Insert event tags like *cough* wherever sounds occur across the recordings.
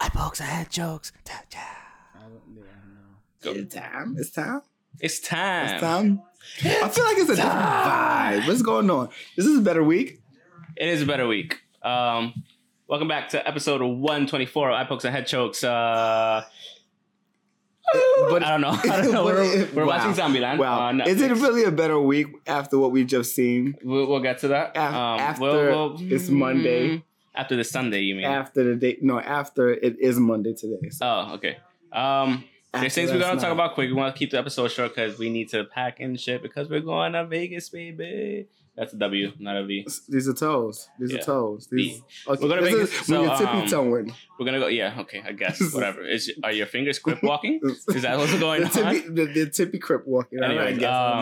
I pokes, I had jokes. It's time. It's time. It's time. It's time. I feel like it's a different vibe. What's going on? Is this is a better week. It is a better week. Um, welcome back to episode 124 of Eye Pokes and Head Chokes. Uh, But I don't know. *laughs* I don't know. We're, it- we're wow. watching Zombieland. Wow. on is it really a better week after what we've just seen? We'll, we'll get to that. Af- Um, after we'll- we'll- it's Monday. After the Sunday, you mean? After the day, no, after it is Monday today. So Oh, okay. Um, there's things we're gonna talk about quick. We want to keep the episode short because we need to pack and shit because we're going to Vegas, baby. That's a W, not a V. These are toes. These Yeah. are toes. These. Okay. We're gonna this make is it- when so, you're tippy um, toeing. We're gonna go. Yeah, okay. I guess *laughs* whatever. Is are your fingers grip walking? *laughs* Is that what's going the on? the, the tippy crip walking. I Anyways, guess. I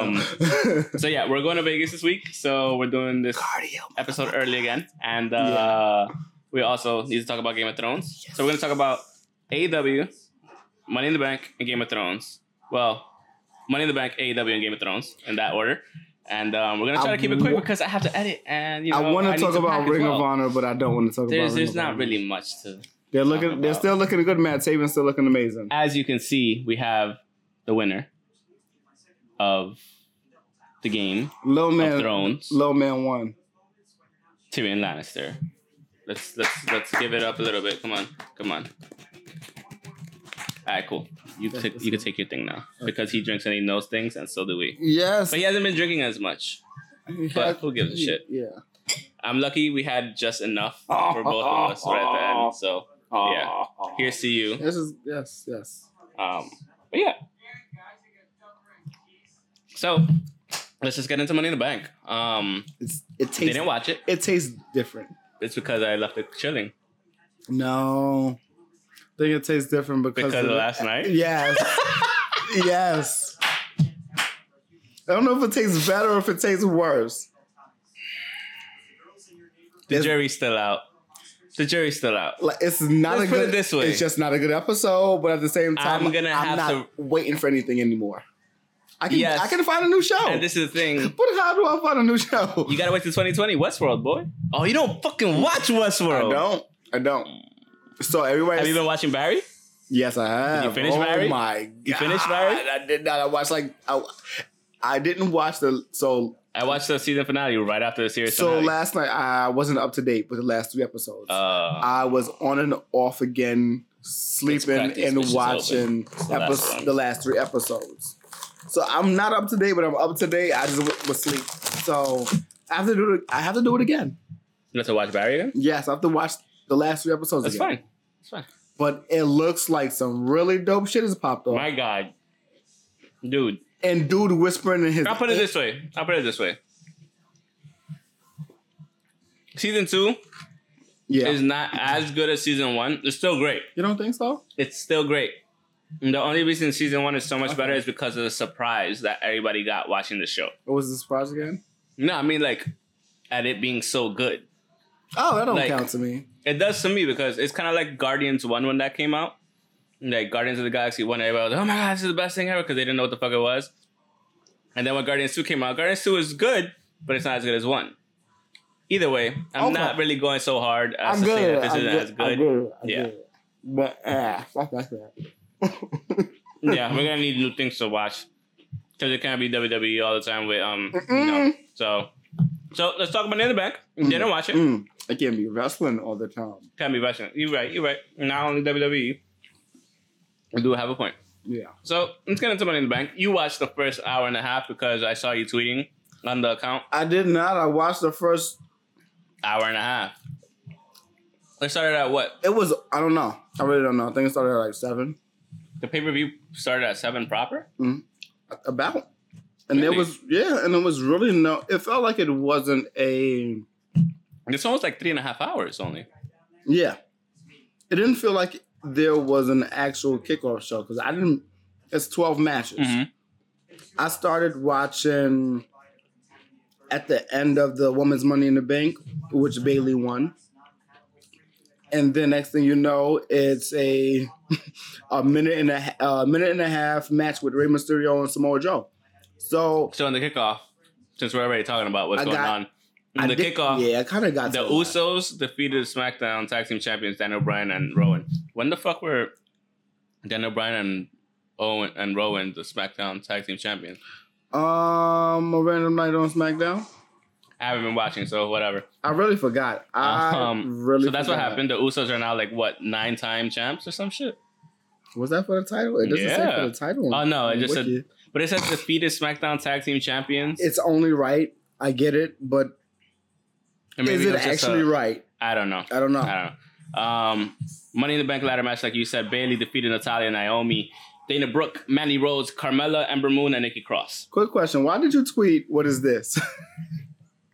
don't. So yeah, we're going to Vegas this week. So we're doing this Cardio. episode early again, and uh, we also need to talk about Game of Thrones. So we're gonna talk about AEW, Money in the Bank, and Game of Thrones. Well, Money in the Bank, AEW, and Game of Thrones in that order. And um, we're gonna try I to keep it quick because I have to edit, and you know I want to talk about Ring well. of Honor, but I don't want to talk There's about. Ring there's of not really much to. They're looking. They're still looking good. Matt Taven's still looking amazing. As you can see, we have the winner of the game, Low man. Thrones. Low man won. Tyrion Lannister. Let's let's let's give it up a little bit. Come on, come on. All right, cool. You Okay, take you can take your thing now because he drinks and he knows things, and so do we. Yes. But he hasn't been drinking as much. But who gives a shit? Yeah. I'm lucky we had just enough for both of us right at the end. So Yeah. here's to you. This is yes, yes. Um, but yeah. So let's just get into Money in the Bank. Um, It's it tastes. They didn't watch it. It tastes different. It's because I left it chilling. No. I think it tastes different because, Because of the- last night? Yes. *laughs* yes. I don't know if it tastes better or if it tastes worse. The It's- jury's still out. The jury's still out. Like it's not Let's a put good. it this way. It's just not a good episode, but at the same time, I'm gonna have not waiting for anything anymore. I can Yes. I can find a new show. And this is the thing. *laughs* but how do I find a new show? You gotta wait till 2020. Westworld, boy. Oh, you don't fucking watch Westworld. I don't. I don't. So everybody. Have you been watching Barry? Yes, I have. you finish Barry? oh Barry? my god! You finished Barry? I did not. I watched like I, I didn't watch the so I watched the season finale right after the series so finale. last night I wasn't up to date with the last three episodes. uh, I was on and off again, sleeping practice, and watching the last the last three episodes. So I'm not up to date, but I'm up to date. I just w- was asleep. So I have to do it. I have to do it again. you have to watch Barry again? Yes, I have to watch the last three episodes. That's again. fine. That's fine. But it looks like some really dope shit has popped up. My God. Dude, and dude whispering in his. I'll put it this way. I'll put it this way. Season two Yeah, is not as good as season one. It's still great. you don't think so? It's still great. And the only reason season one is so much Okay. better is because of the surprise that everybody got watching the show. What was the surprise again? No, I mean like at it being so good. Oh, that don't Like- count to me. It does to me because it's kind of like Guardians one when that came out. Like Guardians of the Galaxy one, everybody was like, "Oh my god, this is the best thing ever" because they didn't know what the fuck it was. And then when Guardians two came out, Guardians two is good, but it's not as good as one. Either way, I'm Okay. not really going so hard as I'm to say that this I'm isn't good. as I'm good. good. I'm Yeah. good. But ah, fuck that *laughs* yeah, we're gonna need new things to watch because it can't be WWE all the time with um. You Mm-mm. know, so, so let's talk about Money in the Bank. Didn't watch it. Mm, I can't be wrestling all the time. Can't be wrestling. You're right. You're right. Not only WWE. I do have a point. Yeah. So let's get into Money in the Bank. You watched the first hour and a half because I saw you tweeting on the account. I did not. I watched the first. Hour and a half. It started at what? It was. I don't know. I really don't know. I think it started at like seven. The pay per view started at seven proper. Hmm. About. And there was yeah, and it was really no. It felt like it wasn't a It's almost like three and a half hours only. yeah. It didn't feel like there was an actual kickoff show because I didn't. It's twelve matches. Mhm. I started watching at the end of the Women's Money in the Bank, which Bayley won. and then next thing you know, it's a *laughs* a minute and a a minute and a half match with Rey Mysterio and Samoa Joe. So So in the kickoff, since we're already talking about what's I going got- on, in the did- kickoff, yeah, I kind of got the to that. Usos defeated SmackDown Tag Team Champions Daniel Bryan and Rowan. When the fuck were Daniel Bryan and Owen and Rowan the SmackDown Tag Team Champions? Um, a random night on SmackDown. I haven't been watching, so whatever. I really forgot. I Um, really. So that's what happened. The Usos are now like what nine time champs or some shit. Was that for the title? It doesn't say for the title. Oh, no, it just said- But it says defeated SmackDown Tag Team Champions. it's only right. I get it, but Or maybe is it actually a- right? I don't know. I don't know. I don't know. Um, Money in the Bank ladder match, like you said, Bayley defeated Natalya, and Naomi, Dana Brooke, Mandy Rose, Carmella, Ember Moon, and Nikki Cross. Quick question: Why did you tweet? What is this? *laughs*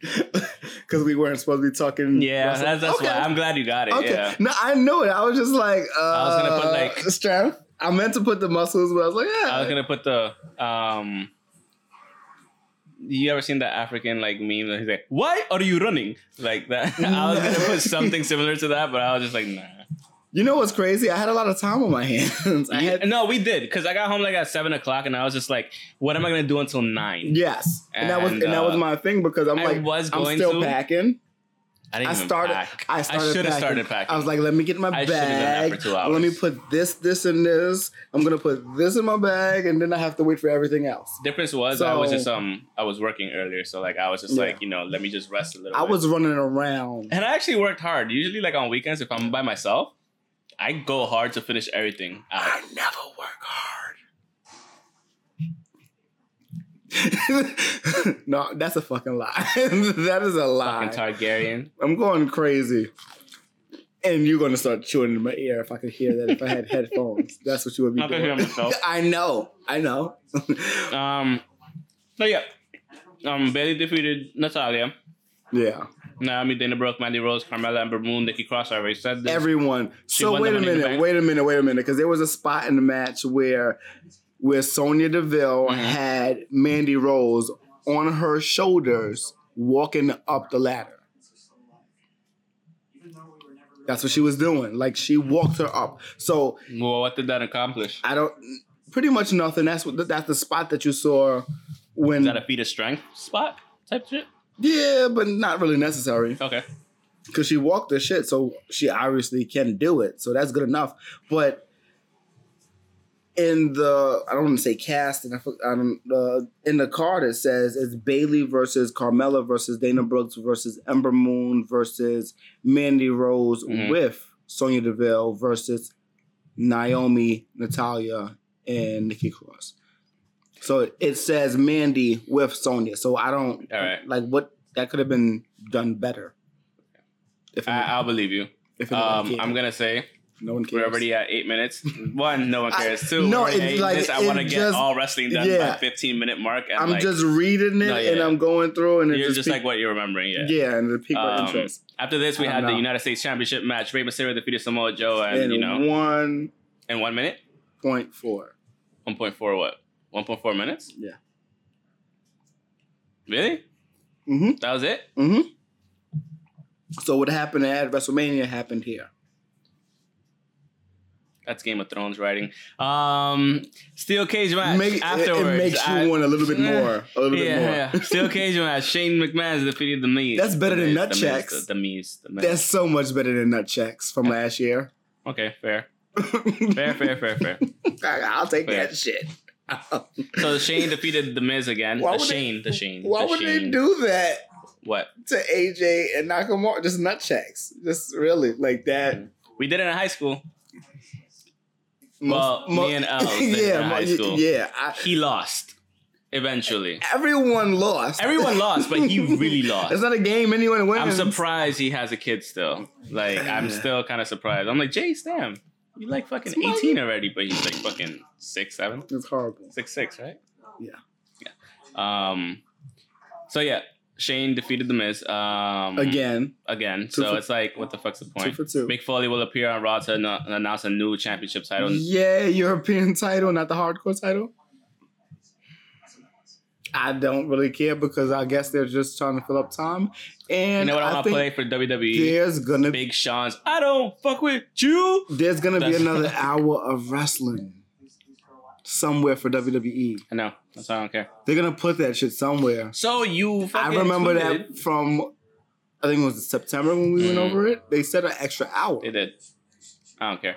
Because we weren't supposed to be talking. Yeah, wrestling? that's, that's okay. why. I'm glad you got it. Okay. Yeah. No, I knew it. I was just like, uh, I was gonna put, like- strength. I meant to put the muscles, but I was like, yeah. I was gonna put the um. You ever seen that African like meme that he's like, "Why are you running?" Like that. *laughs* I was gonna *laughs* put something similar to that, but I was just like, nah. You know what's crazy? I had a lot of time on my *laughs* hands. I had no, we did because I got home like at seven o'clock, and I was just like, "What am I gonna do until 9? yes, and, that was And, and that was uh, my thing because I'm I like, was I'm still to. packing. I didn't I even started. I started. should have started packing. I was like, let me get my I should've done that bag. Let me put this, this, and this. I'm gonna put this in my bag, and then I have to wait for everything else. difference was I was just um I was working earlier, so like I was just Yeah. like you know let me just rest a little. I bit. was running around. and I actually worked hard. Usually like on weekends if I'm by myself, I go hard to finish everything out. I never work hard. No, that's a fucking lie. *laughs* that is a lie. Fucking Targaryen. I'm going crazy. And you're gonna start chewing in my ear if I could hear that if I had headphones. That's what you would be I doing. hear myself. *laughs* I know. I know. Um, so yeah, um Bayley defeated Natalya. yeah. Naomi, Dana Brooke, Mandy Rose, Carmella, Ember Moon, Nikki Cross. I already said this. Everyone. She So wait a Money in the minute. Wait a minute. Wait a minute. Because there was a spot in the match where where Sonya Deville Mhm. had Mandy Rose on her shoulders walking up the ladder. That's what she was doing. Like she walked her up. So well, what did that accomplish? I don't pretty much nothing. That's what that's the spot that you saw when Is that a feat of strength spot type shit? Yeah, but not really necessary. Okay. because she walked the shit, so she obviously can do it. So that's good enough. But in the I don't want to say cast, and I, don't, uh, in the card it says it's Bayley versus Carmella versus Dana Brooks versus Ember Moon versus Mandy Rose Mhm. with Sonya Deville versus Naomi, Natalya, and Nikki Cross. So it says Mandy with Sonya. So I don't right. like what that could have been done better. If I, I'll believe you. if Um. I'm gonna say no one cares. we're already at eight minutes. One, no one I- cares. Two, no, it's like- this, I want to get just- all wrestling done yeah. by 15 minute mark. And I'm like, just reading it No, yeah, and. I'm going through and it's. you're just, just like what you're remembering. Yeah. yeah, and the people Um, interest. After this, we had don't the. United States Championship match. Rey Mysterio defeated Samoa Joe, and And you know, one in one minute, point four. 1.4 what? 1.4 minutes? Yeah. Really? Mm-hmm. That was it? Mm-hmm. So what happened at WrestleMania happened here. That's Game of Thrones writing. Um, Steel Cage match Make- afterwards. it makes you I- want a little bit more. A little yeah, bit more. yeah. Steel Cage match. Shane McMahon defeated the Miz. That's better The than Miz, nut the Miz, checks. The, the Miz. That's so much better than nut checks from last year. okay, fair. *laughs* Fair, fair, fair, fair. *laughs* I'll take Fair. that shit. So Shane defeated the Miz again. Why the would they- Shane, the Shane. Why the would they do that What? to AJ and Nakamura? Just nut checks. Just really like that. We did it in high school. Well, me and Al *laughs* yeah, high school. yeah. I, He lost eventually. everyone lost. Everyone lost, but he *laughs* really lost. It's not a game anyone wins. I'm surprised he has a kid still. Like, I'm still kind of surprised. I'm like, Jay Stam, you like fucking Smiley. 18 already, but he's like fucking six, seven, It's horrible. six, six, right? Yeah. Yeah. Um. So yeah, Shane defeated the Miz. Um. Again, Again. Two So for- it's like, what the fuck's the point? two for two. Mick Foley will appear on Raw to anno- announce a new championship title. Yeah, European *laughs* title, not the hardcore title. I don't really care because I guess they're just trying to fill up time. And You know what I I want to play for WWE? there's gonna Big Sean's. I don't fuck with you. there's gonna be another *laughs* hour of wrestling somewhere for WWE. I know. That's why I don't care. They're gonna put that shit somewhere. So you. I remember that from I think it was September when we went Mhm. over it. They said an extra hour. They did. I don't care.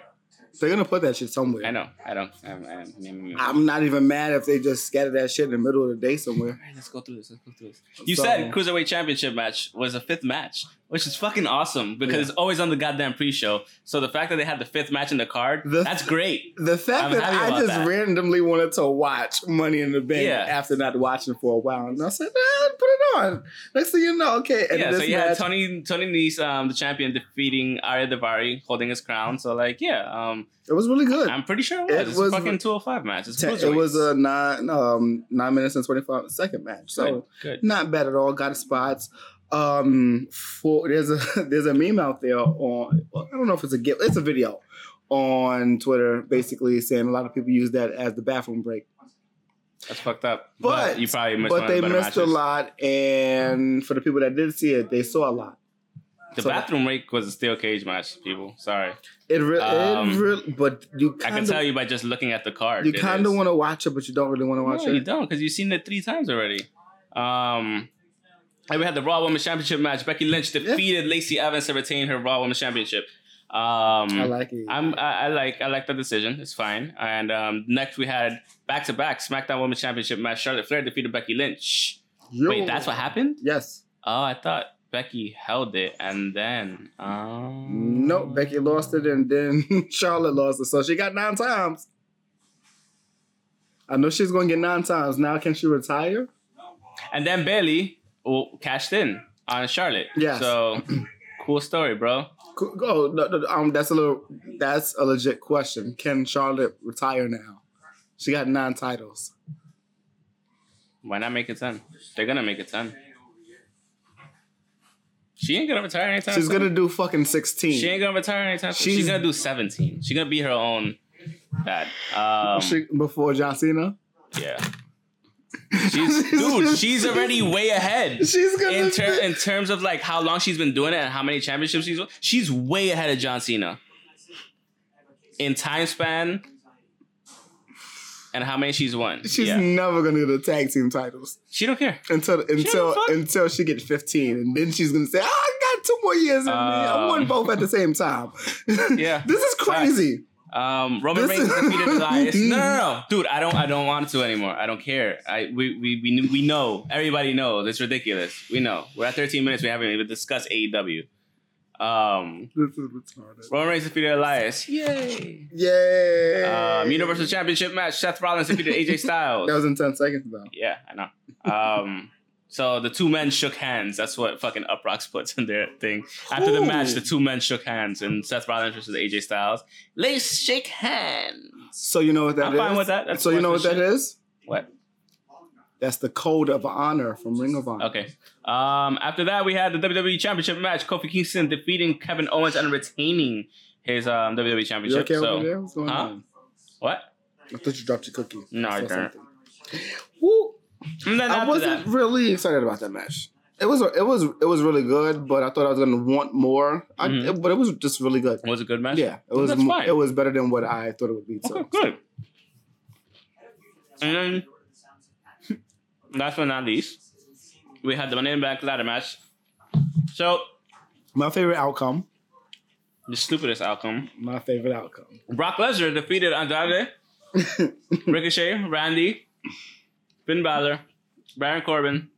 They're gonna put that shit somewhere. I know. I don't. I'm, I'm, I'm, I'm not even mad if they just scatter that shit in the middle of the day somewhere. Alright, let's go through this. Let's go through this. You So- said cruiserweight championship match was a fifth match, which is fucking awesome because Yeah. it's always on the goddamn pre-show. So the fact that they had the fifth match in the card, The- that's great. The fact I'm that I just that. randomly wanted to watch Money in the Bank Yeah. after not watching for a while, and I said, eh, "Put it on." Next thing you know, okay, and yeah. this So you had Tony Tony Nese, um, the champion, defeating Ariya Daivari, holding his crown. So like, yeah, um, it was really good. I'm pretty sure it was. It was- a fucking 205 match. Ten- it was a nine um nine minutes and twenty five second match, so good. good. not bad at all. Got spots. Um, for there's a *laughs* there's a meme out there on well, I don't know if it's a gift, it's a video on Twitter, basically saying a lot of people use that as the bathroom break. That's fucked up. But- you probably missed But the they better missed a lot, and for the people that did see it, they saw a lot. The So- bathroom break was a steel cage match. People, sorry. It really, Um, really, but you I can tell you by just looking at the card. you kind of want to watch it, but you don't really want to watch it. you don't, because you've seen it three times already. Um, and we had the Raw Women's Championship match. Becky Lynch defeated Lacey Evans to retain her Raw Women's Championship. Um, I like it. I'm, I, I like I like the decision. It's fine. And um, next we had back to back SmackDown Women's Championship match. Charlotte Flair defeated Becky Lynch. Yo. Wait, that's what happened? Yes. Oh, I thought Becky held it and then. Um, No, Becky lost it, and then *laughs* Charlotte lost it, so she got nine times. I know she's going to get nine times. Now, can she retire? And then Bayley oh, cashed in on Charlotte. Yeah. So cool story, bro. Go. go no, no, um, that's a little. That's a legit question. Can Charlotte retire now? She got nine titles. Why not make it 10? They're gonna make it 10. She ain't gonna retire anytime She's soon. gonna do fucking sixteen. She ain't gonna retire anytime soon. She's, She's- gonna do 17. She's gonna be her own dad. Um, She- before John Cena. yeah. *laughs* She's dude, she's already *laughs* way ahead. She's gonna. In, ter- in terms of like how long she's been doing it and how many championships she's won, she's way ahead of John Cena. In time span and how many she's won. She's yeah. never gonna get the tag team titles She don't care. until until fuck. until she gets fifteen, and then she's gonna say, "Oh, "I got two more years in me. I won Um, both at the same time." *laughs* Yeah. this is crazy. Um, Roman Reigns defeated Elias. *laughs* No, no, no, dude. I don't. I don't want to anymore. I don't care. I we we we, we know. Everybody knows. It's ridiculous. We know. We're at 13 minutes. We haven't even discussed AEW. Um, This is retarded. Roman Reigns defeated Elias. Yay! Yay! Um, Universal Championship match. Seth Rollins defeated AJ *laughs* Styles. That was in ten seconds though. yeah, I know. Um, so the two men shook hands. That's what fucking Uproxx puts in their thing. After the match, the two men shook hands, and Seth Rollins versus AJ Styles. Let's shake hands. So you know what that I'm is? fine with that. That's so you know what that is? What? That's the code of honor from Ring of Honor. Okay. Um, after that, we had the WWE Championship match. Kofi Kingston defeating Kevin Owens and retaining his um, WWE You Championship. okay so? What's going Huh? on? what? I thought you dropped your cookie. No, I saw didn't. Woo! And then I wasn't that, really excited about that match. It was it was it was really good, but I thought I was gonna want more. I, Mhm. it- but it was just really good. it was a good match. Yeah, it was That's mo- fine. it was better than what I thought it would be. So. Okay, good. And then, last but not least, we had the Money in the Bank ladder match. So, My favorite outcome. the stupidest outcome: My favorite outcome. Brock Lesnar defeated Andrade, *laughs* Ricochet, Randy, Finn Balor, Baron Corbin,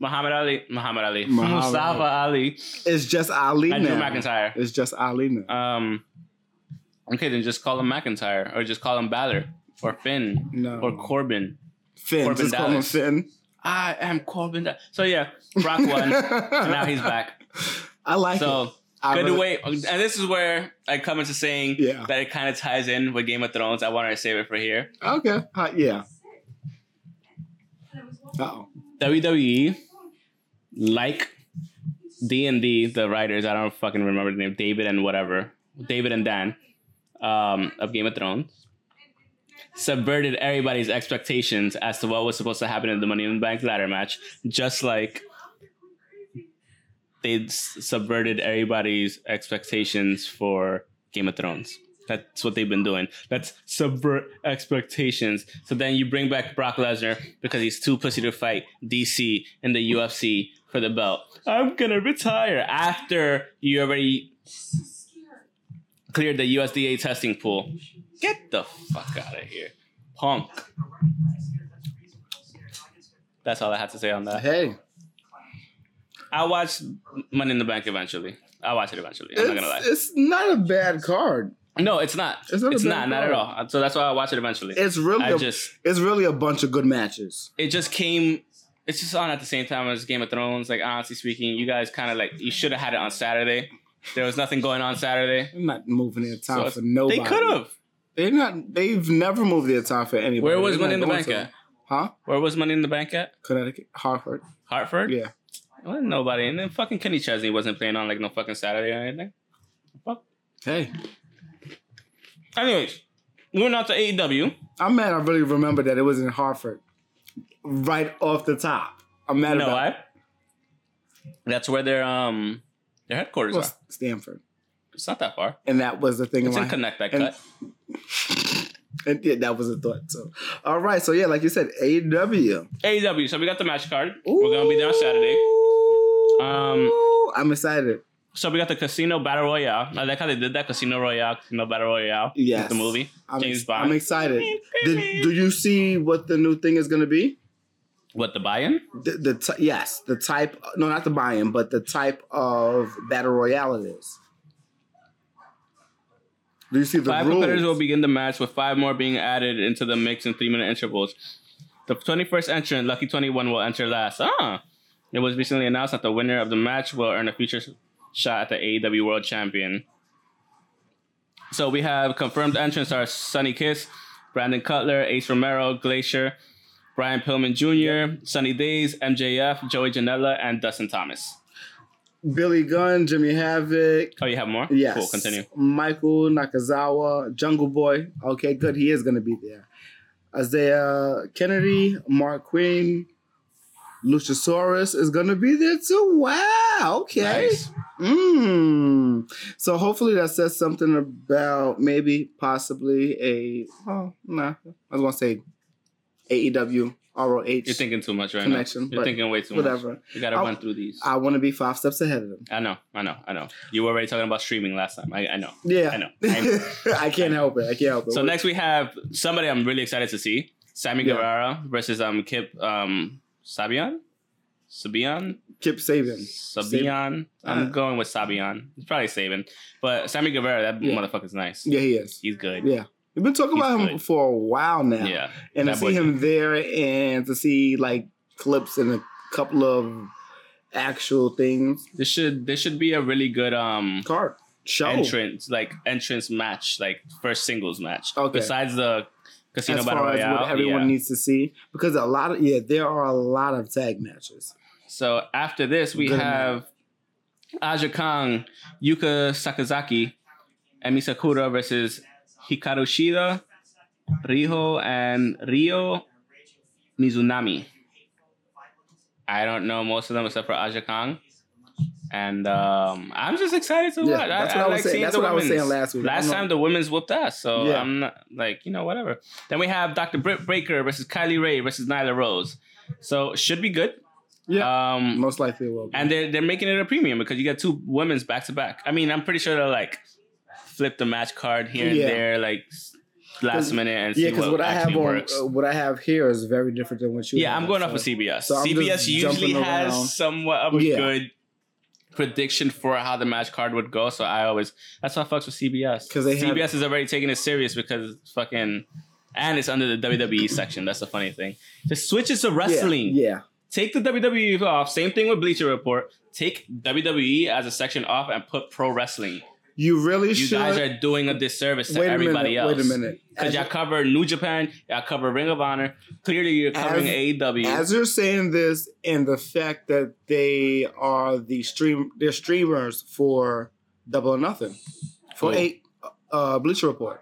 Muhammad Ali, Muhammad Ali, Muhammad Mustafa Ali, it's just Ali and Drew now. McIntyre. It's just Ali now. Um, okay, then just call him McIntyre, or just call him Balor, or Finn, No. or Corbin. Finn. Corbin just call him Finn. I am Corbin. Da- so yeah, Brock won, *laughs* and now he's back. I like So it. I good to really- wait. And this is where I come into saying Yeah. that it kind of ties in with Game of Thrones. I wanted to save it for here. Okay. Uh, yeah. Uh-oh. WWE, like D and D, the writers, I don't fucking remember the name, David and whatever, David and Dan, um, of Game of Thrones, subverted everybody's expectations as to what was supposed to happen in the Money in the Bank ladder match, just like they subverted everybody's expectations for Game of Thrones. That's what they've been doing. Let's subvert expectations. So then you bring back Brock Lesnar because he's too pussy to fight DC in the UFC for the belt. I'm gonna retire after you already cleared the USADA testing pool. Get the fuck out of here, punk. That's all I had to say on that. Hey, I'll watch Money in the Bank eventually. I'll watch it eventually. I'm not gonna lie. it's, it's not a bad card. No, it's not. It's not It's not. Not at all. So that's why I'll watch it eventually. It's really, I a, just it's really a bunch of good matches. it just came. It's just on at the same time as Game of Thrones. Like honestly speaking, you guys kind of like you should have had it on Saturday. There was nothing going on Saturday. They're not moving their time So for nobody. They could have. They're not. They've never moved their time for anybody. Where was They're Money in the Bank to. at? Huh? Where was Money in the Bank at? Connecticut, Hartford. Hartford. Yeah. Well, nobody. And then fucking Kenny Chesney wasn't playing on like no fucking Saturday or anything. Fuck. Hey, Anyways, moving on to E AEW. I'm mad. I really remember that it was in Hartford, right off the top. I'm mad You know about. why? That's where their um their headquarters Well, are. Stamford, It's not that far. and that was the thing. It's in Connect that and- cut. *laughs* And yeah, that was a thought. So, all right. So yeah, like you said, AEW. AEW. So we got the match card. We're gonna be there on Saturday. Um, I'm excited. So we got the Casino Battle Royale. I like how they did that Casino Royale, Casino Battle Royale. Yes. the movie. I'm, James ex- Bond. I'm excited. Did, do you see what the new thing is going to be? What the buy-in? The, the t- yes, the type. No, not the buy-in, but the type of battle royale it is. Do you see the Five rules? competitors will begin the match with five more being added into the mix in three-minute intervals. The 21st entrant, Lucky 21, will enter last. Ah! It was recently announced that the winner of the match will earn a future shot at the AEW World Champion. So we have confirmed entrants are Sonny Kiss, Brandon Cutler, Ace Romero, Glacier, Brian Pillman Jr., Sunny Days, MJF, Joey Janela, and Dustin Thomas. Billy Gunn, Jimmy Havoc. Oh, you have more? Yes. Cool, continue. Michael Nakazawa, Jungle Boy. Okay, good. He is going to be there. Isaiah Kennedy, Mark Queen, Luchasaurus is going to be there too. Wow. Okay. Nice. Mm. So hopefully that says something about maybe possibly a oh nah I was gonna say AEW ROH You're thinking too much right connection, now. You're thinking way too whatever. much. Whatever. You gotta I'll- run through these. I want to be five steps ahead of them. I know, I know, I know. You were already talking about streaming last time. I, I know. Yeah, I know. *laughs* I I can't help it. I can't help it. So next we have somebody I'm really excited to see: Sammy Yeah. Guevara versus um Kip um Sabian, Sabian, Kip Saban. Sabian. I'm Uh. going with Sabian. It's probably Saban, but Sammy Guevara, that Yeah. motherfucker's nice. Yeah, he is. He's good. Yeah, we've been talking He's about him for a while now. Yeah. and to see him there and to see like clips and a couple of actual things. This should this should be a really good um Card show. entrance like entrance match like first singles match. Okay. Besides the Casino as Battle far as what everyone yeah. needs to see because a lot of yeah there are a lot of tag matches So after this, we Good have Aja Kong, Yuka Sakazaki, Emi Sakura versus Hikaru Shida, Riho, and Ryo Mizunami. I don't know most of them except for Aja Kong. And um, I'm just excited to Yeah, watch. that's I, what I I was like saying. That's what I was women's. saying last week. Last I'm time the women's whooped us, so Yeah. I'm not like you know whatever. Then we have Dr. Britt Baker versus Kylie Rae versus Nyla Rose. So should be good. yeah Um, most likely it will be. and they're they're making it a premium because you got two women's back to back. I mean, I'm pretty sure they'll like flip the match card here and there, like last minute, and yeah see because what, what, I have on uh, what I have here is very different than what you yeah, have, I'm going off so- of CBS. so CBS usually has around. somewhat of a Yeah. good prediction for how the match card would go. So I always that's why I fucks with CBS 'Cause they have- CBS is already taking it serious because it's fucking and it's under the WWE section. That's the funny thing. Just switch it to yeah, wrestling. yeah take the WWE off. Same thing with Bleacher Report. Take WWE as a section off and put pro wrestling. You really You should guys are doing a disservice to wait everybody minute else. wait a minute Because y'all cover New Japan, y'all cover Ring of Honor. Clearly, you're covering As- AEW. as you're saying this and the fact that they are the stream they're streamers for double or nothing for Cool. eight uh bleacher report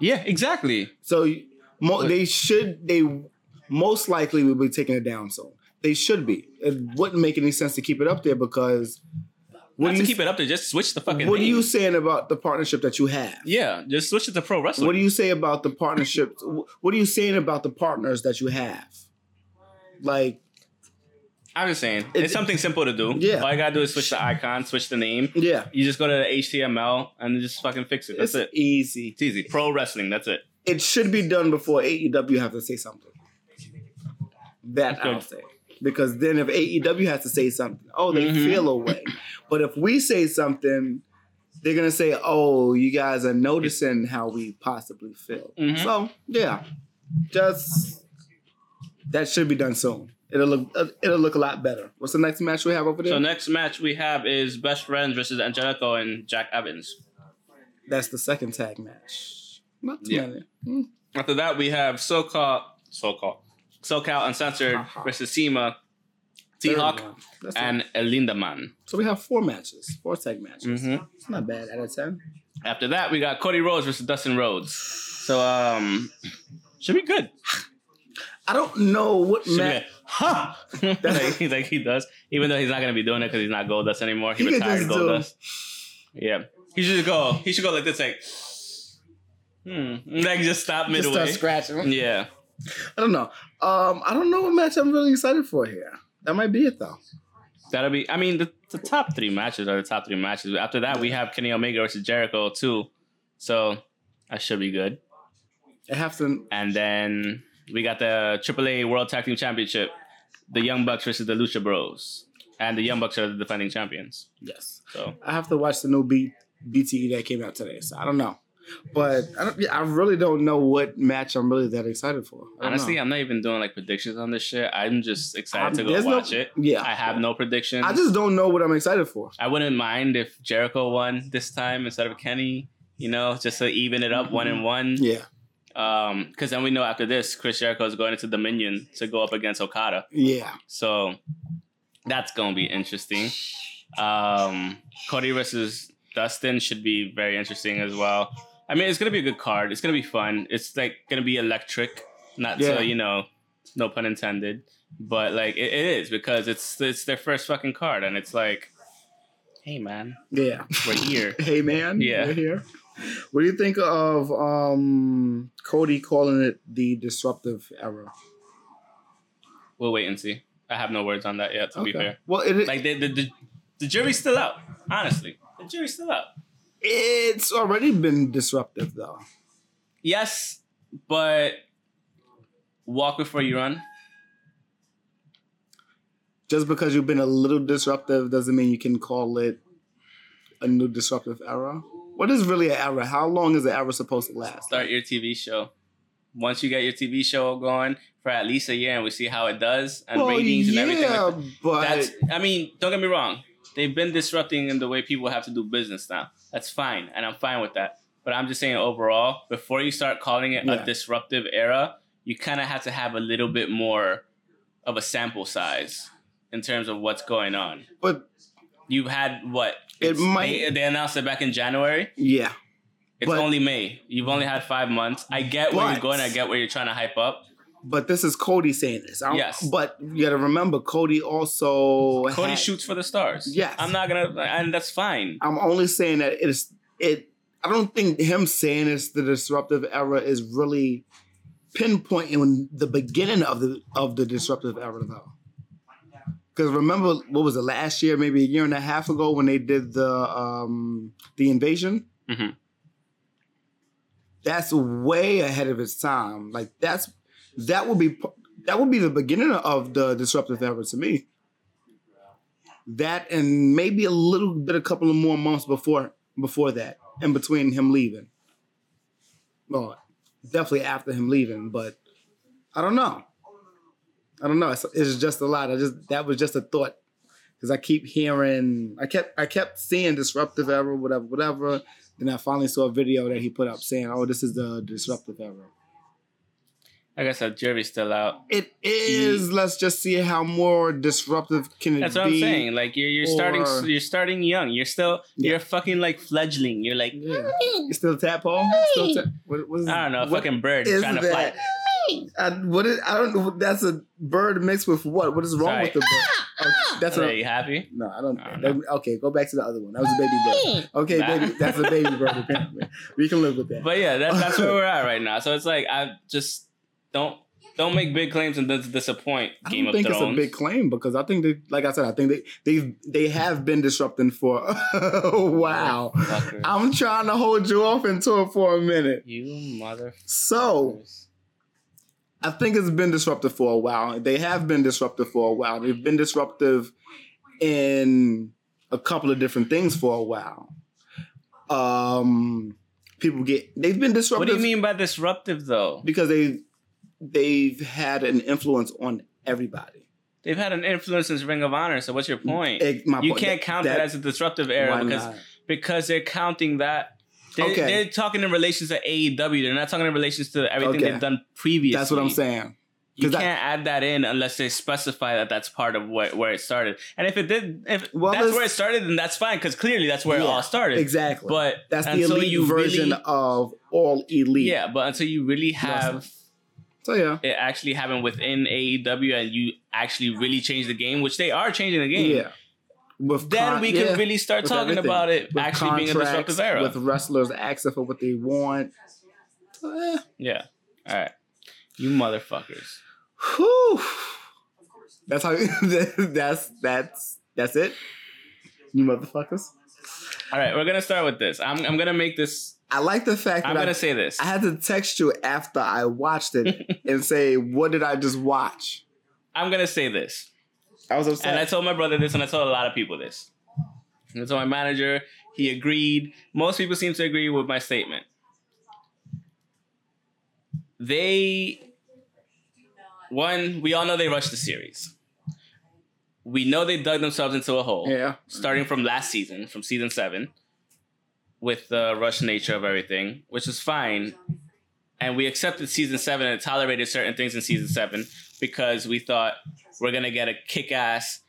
yeah, exactly. so Mo- they should. They most likely will be taking it down soon. They should be. It wouldn't make any sense to keep it up there because what Not to you keep it up there, just switch the fucking. what are you saying about the partnership that you have? Yeah, just switch it to pro wrestling. What do you say about the partnership? *laughs* What are you saying about the partners that you have? Like, I'm just saying, It- it's something simple to do. Yeah. all you gotta do is switch the icon, switch the name. yeah, You just go to the HTML and just fucking fix it. That's it's it. easy. It's easy. Pro wrestling. That's it. It should be done before AEW have to say something. That I'll say. Because then if AEW has to say something, oh, they Mhm. feel away. But if we say something, they're gonna say, "Oh, you guys are noticing how we possibly feel." Mhm. So yeah, just that should be done soon. It'll look it'll look a lot better. What's the next match we have over there? So next match we have is Best Friends versus Angelico and Jack Evans. That's the second tag match. Not too Yeah. many. Hmm. After that we have SoCal, SoCal, SoCal Uncensored Uh-huh. versus CIMA, one. That's it. El Lindaman. so we have four matches, four tag matches. Mhm. It's not bad out of ten. After that we got Cody Rhodes versus Dustin Rhodes. So um, should be good. I don't know what Should match. Huh? *laughs* like, he- like he does, even though he's not gonna be doing it because he's not Goldust anymore. He, He retired do- Goldust. Yeah, he should go. He should go like this, like, hmm, like just stop midway. Just start scratching. yeah, I don't know. Um, I don't know what match I'm really excited for here. That might be it though. that'll be. I mean, the, the top three matches are the top three matches. After that, we have Kenny Omega versus Jericho too, so that should be good. I have to. And then we got the AAA World Tag Team Championship, the Young Bucks versus the Lucha Bros, and the Young Bucks are the defending champions. Yes, So I have to watch the new B, BTE that came out today. So I don't know, but I don't. I really don't know what match I'm really that excited for. Honestly, know. I'm not even doing like predictions on this shit. I'm just excited I'm- to go there's no- watch it. Yeah, I have no predictions. I just don't know what I'm excited for. I wouldn't mind if Jericho won this time instead of Kenny. You know, just to even it up, one and one. Yeah, Um, because then we know after this, Chris Jericho is going into Dominion to go up against Okada. yeah. So that's gonna be interesting. Um, Cody versus Dustin should be very interesting as well. I mean, it's gonna be a good card. It's gonna be fun. It's like gonna be electric, not Yeah. so you know, no pun intended. But like it, it is because it's it's their first fucking card, and it's like, hey man, Yeah. we're here. *laughs* Hey man, Yeah. we're here. What do you think of um Cody calling it the disruptive era? we'll wait and see. I have no words on that yet. To be fair, Well, it, like the, the the the jury's still out. Honestly, the jury's still out. It's already been disruptive though. Yes, but walk before you run. Just because you've been a little disruptive doesn't mean you can call it a new disruptive era. What is really an era? How long is an era supposed to last? Start your TV show. Once you get your TV show going for at least a year, and we see how it does and Well, ratings and everything. yeah, Like that. but That's. I mean, don't get me wrong. They've been disrupting in the way people have to do business now. That's fine, and I'm fine with that. But I'm just saying overall, before you start calling it Yeah. a disruptive era, you kind of have to have a little bit more of a sample size in terms of what's going on. but You've had what? It might- May- they announced it back in January. yeah, It's But- only May. You've only had five months. I get where But- you're going. I get where you're trying to hype up. But this is Cody saying this. I Yes. But you got to remember, Cody also. Cody had- shoots for the stars. Yes. I'm not gonna, and that's fine. I'm only saying that it is it. I don't think him saying it's the disruptive era is really pinpointing the beginning of the of the disruptive era though. Because remember, what was it last year, maybe a year and a half ago, when they did the um the invasion? Mhm. That's way ahead of its time. Like that's that would be that would be the beginning of the disruptive era to me. That and maybe a little bit, a couple of more months before before that, in between him leaving. Well, definitely after him leaving, but I don't know. I don't know. It's, it's just a lot. I just that was just a thought because I keep hearing. I kept I kept seeing disruptive era, whatever, whatever. Then I finally saw a video that he put up saying, "Oh, this is the disruptive era." Like I said, Jerry's still out. It is. Let's just see how more disruptive can it That's be. what I'm saying. Like you're you're starting you're starting young. You're still Yeah. you're fucking like fledgling. You're like Yeah. You still tadpole? Still ta- what, what is, I don't know, what fucking bird is trying to fly. that? I, uh, what is, I don't know. That's a bird mixed with what? What is wrong Sorry. with the bird? Ah! Okay, that's Are what. you happy? No, I don't. I don't that- okay, go back to the other one. That was a baby bird. Okay, Nah. baby, that's a baby bird. *laughs* Apparently, we can live with that. But yeah, that, that's where *laughs* we're at right now. So it's like I just don't don't make big claims and dis- disappoint I Game don't of think Thrones. it's a big claim because I think they, like I said, I think they they they have been disrupting for *laughs* a while. Fuckers. I'm trying to hold you off into it for a minute. you mother. So I think it's been disruptive for a while. They have been disruptive for a while. They've been disruptive in a couple of different things for a while. Um, people get they've been disruptive. What do you mean by disruptive though? Because they they've had an influence on everybody. They've had an influence since Ring of Honor. So what's your point? My you point- can't count that, as a disruptive era because not? because they're counting that. They're, Okay. they're talking in relations to AEW. They're not talking in relations to everything Okay. they've done previously. That's what I'm saying. You can't that- add that in unless they specify that that's part of where, where it started. And if it did, if Well, that's where it started, then that's fine because clearly that's where it all started. Exactly. But that's the elite version really- of all elite. yeah, but until you really have So yeah. it actually happened within AEW and you actually really changed the game, which they are changing the game. Yeah. With Then con- we yeah. can really start talking everything. about it With actually being a disruptive era. With wrestlers asking for what they want. Eh. yeah. All right. You motherfuckers. Whew. That's how. *laughs* that's that's that's it. You motherfuckers. All right, we're gonna start with this. I'm I'm gonna make this. I like the fact that I'm gonna I, say this. I had to text you after I watched it *laughs* and say, "What did I just watch?" I'm gonna say this. I was upset. And I told my brother this, and I told a lot of people this. And I told my manager. He agreed. Most people seem to agree with my statement. They, one, we all know they rushed the series. We know they dug themselves into a hole. yeah. starting from last season, from season seven, with the rush nature of everything, which is fine. And we accepted season seven and tolerated certain things in season seven because we thought we're gonna get a kick ass,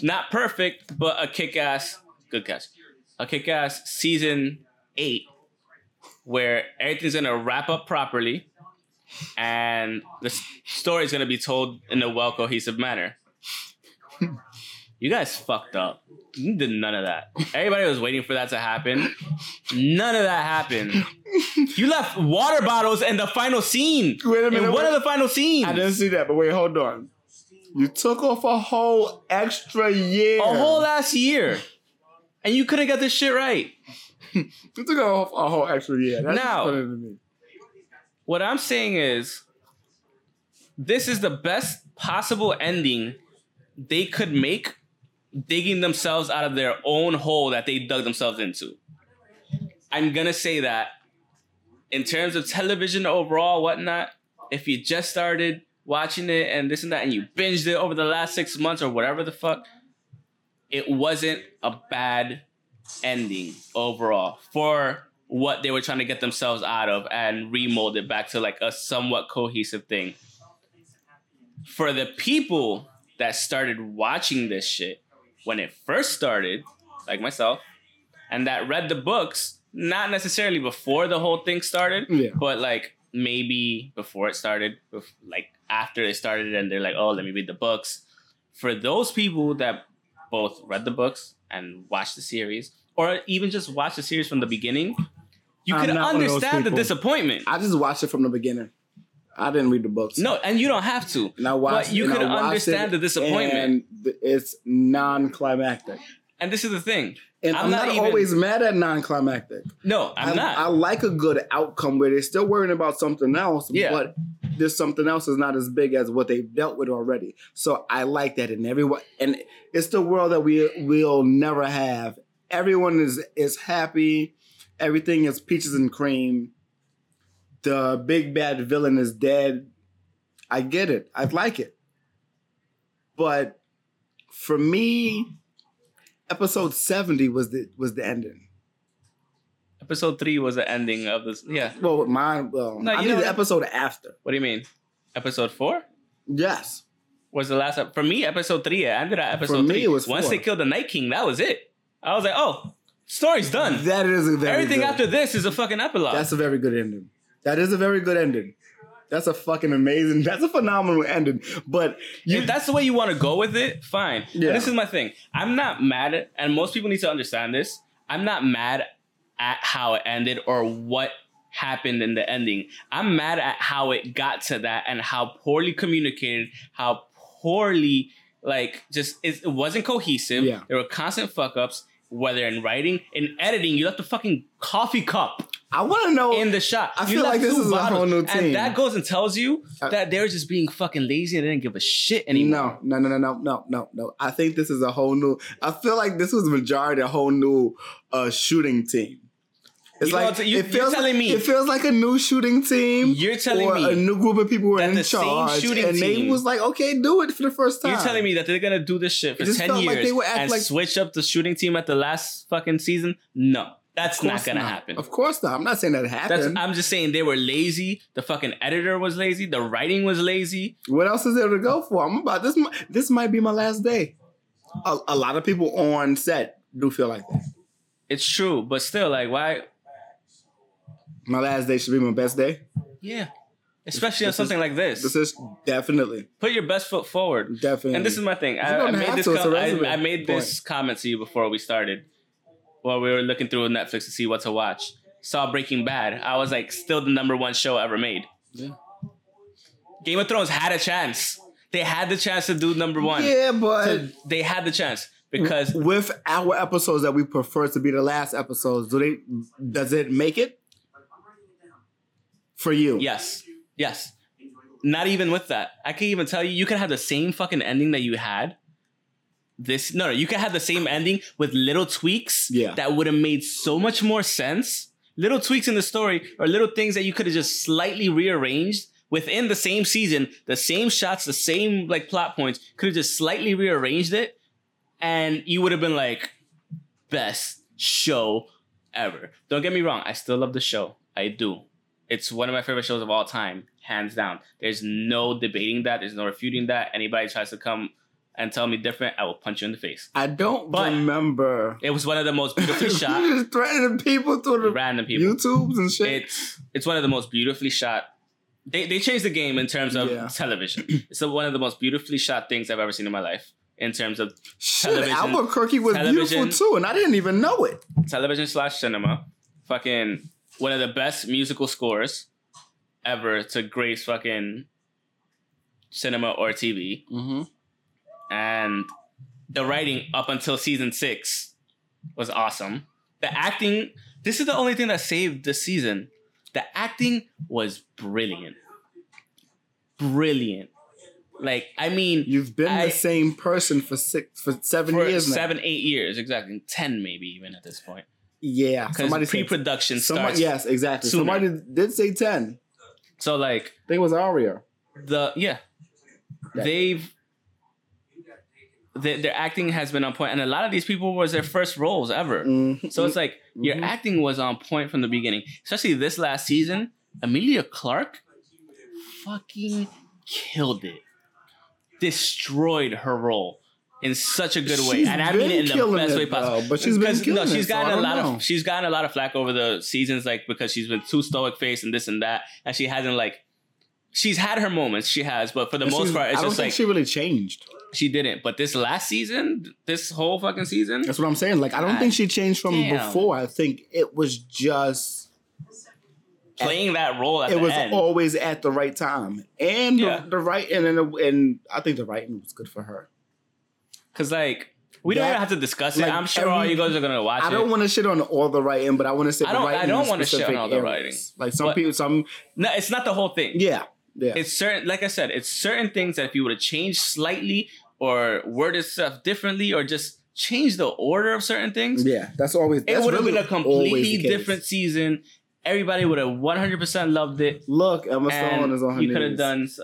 not perfect, but a kick ass, good catch, a kick ass season eight where everything's gonna wrap up properly and the story's gonna be told in a well cohesive manner. *laughs* You guys fucked up. You did none of that. Everybody was waiting for that to happen. None of that happened. You left water bottles in the final scene. Wait a minute, In one wait. of the final scenes. I didn't see that, but wait, hold on. You took off a whole extra year. A whole last year. And you couldn't get this shit right. *laughs* You took off a whole extra year. That's Now- funny to me. What I'm saying is, this is the best possible ending they could make, digging themselves out of their own hole that they dug themselves into. I'm gonna say that in terms of television overall, whatnot, if you just started watching it and this and that, and you binged it over the last six months or whatever the fuck, it wasn't a bad ending overall for what they were trying to get themselves out of and remold it back to like a somewhat cohesive thing. For the people that started watching this shit when it first started, like myself, and that read the books, not necessarily before the whole thing started, Yeah. but like maybe before it started, like after it started, and they're like, oh, let me read the books. For those people that both read the books and watched the series, or even just watched the series from the beginning, you I'm can not one of those understand the disappointment. I just watched it from the beginning. I didn't read the books. No, and you don't have to. Now I watched, But you could understand the disappointment. And it's non-climactic. And this is the thing. And I'm I'm, not not, even- always mad at non-climactic. No, I'm I, not. I like a good outcome where they're still worrying about something else, Yeah. but this something else is not as big as what they've dealt with already. So I like that in everyone, and it's the world that we will never have. Everyone is is happy. Everything is peaches and cream. The big bad villain is dead. I get it. I like it. But for me, episode 70 was the was the ending. Episode three was the ending of this. Yeah. Well, mine. Well, No, I you mean the episode after. What do you mean? Episode four Yes. was the last. For me, episode three. It ended at episode For me, three. it was Once four. they killed the Night King, that was it. I was like, oh, story's done. That is a very Everything good- after this is a fucking epilogue. That's a very good ending. That is a very good ending. That's a fucking amazing. *laughs* That's a phenomenal ending. But you, if that's the way you want to go with it, fine. And Yeah. this is my thing. I'm not mad at, and most people need to understand this. I'm not mad at how it ended or what happened in the ending. I'm mad at how it got to that and how poorly communicated, how poorly like just it, it wasn't cohesive. Yeah. There were constant fuck ups. Whether in writing, in editing, you left the fucking coffee cup I want to know. in the shot. I You feel like this is a whole bottles. new team. And that goes and tells you Uh, that they're just being fucking lazy and they didn't give a shit anymore. no, no, no, no, no, no, no. I think this is a whole new. I feel like this was majority a whole new uh, shooting team. It's You like what- you- it you're feels telling like, me- it feels like a new shooting team. You're telling or me a new group of people were in charge, and they was like, "Okay, do it for the first time." You're telling me that they're gonna do this shit for ten years like they would act and like- switch up the shooting team at the last fucking season? No, that's not gonna not. happen. Of course not. I'm not saying that That's, happened. I'm just saying they were lazy. The fucking editor was lazy. The writing was lazy. What else is there to go for? I'm about this. This might be my last day. A, a lot of people on set do feel like that. It's true, but still, like, why? My last day should be my best day. Yeah, especially on This is- something like this. This is definitely, Put your best foot forward. definitely. And this is my thing. I, I made this. to, it's a com- I, I made this comment to you before we started. While we were looking through Netflix to see what to watch, saw Breaking Bad. I was like, still the number one show ever made. Yeah. Game of Thrones had a chance. They had the chance to do number one. yeah, but So they had the chance because with our episodes that we prefer to be the last episodes, do they? Does it make it for you? yes, yes. Not even with that, I can even tell you, you could have the same fucking ending that you had. This no, no, you could have the same ending with little tweaks. Yeah. that would have made so much more sense. Little tweaks in the story, or little things that you could have just slightly rearranged within the same season, the same shots, the same like plot points. Could have just slightly rearranged it, and you would have been like, best show ever. Don't get me wrong, I still love the show. I do. It's one of my favorite shows of all time, hands down. There's no debating that. There's no refuting that. Anybody tries to come and tell me different, I will punch you in the face. I don't But- remember. It was one of the most *laughs* beautifully you shot just threatening people through the random people. YouTubes and shit. It's it's one of the most beautifully shot. They they changed the game in terms of Yeah. television. It's one of the most beautifully shot things I've ever seen in my life. In terms of Shit, television- Albuquerque was beautiful too, and I didn't even know it. television slash cinema, fucking one of the best musical scores ever to grace fucking cinema or TV. Mm-hmm. And the writing up until season six was awesome. The acting, this is the only thing that saved the season. The acting was brilliant. Brilliant. Like, I mean, You've been I- the same person for six, for seven for years now. seven, eight years, exactly. Ten maybe even at this point. Yeah, Because somebody pre-production Somebody, starts. yes, exactly. sooner. Somebody did say ten. So like I think it was Aria. the yeah, Yeah. they've their, their acting has been on point, and a lot of these people was their first roles ever. Mhm. So it's like your Mhm. acting was on point from the beginning, especially this last season. Emilia Clarke fucking killed it, destroyed her role in such a good way, and I mean it in the best it, way possible. though, but she's been killing no, she's it, so gotten a lot know. of she's gotten a lot of flack over the seasons, like because she's been too stoic faced and this and that, and she hasn't like. She's had her moments, she has, but for the And most part, it's I don't just think like she really changed. She didn't. But this last season, this whole fucking season, That's what I'm saying. Like I don't God think she changed from damn. before. I think it was just playing that role at it was end. always at the right time, and Yeah. the, the right and and, and I think the writing was good for her. Cause like we don't even have to discuss it. like, I'm sure all you guys are gonna watch I it. don't want to shit on all the writing, but I want to say I don't- I don't wanna shit on all the areas. writing. Like some But- people, some no, it's not the whole thing. yeah, yeah. It's certain, like I said, it's certain things that if you would have changed slightly or worded stuff differently or just change the order of certain things, Yeah, that's always. it would have really been a completely different season. Everybody would have 100% loved it. Look, Emma Stone is on her you could have done. *laughs* s-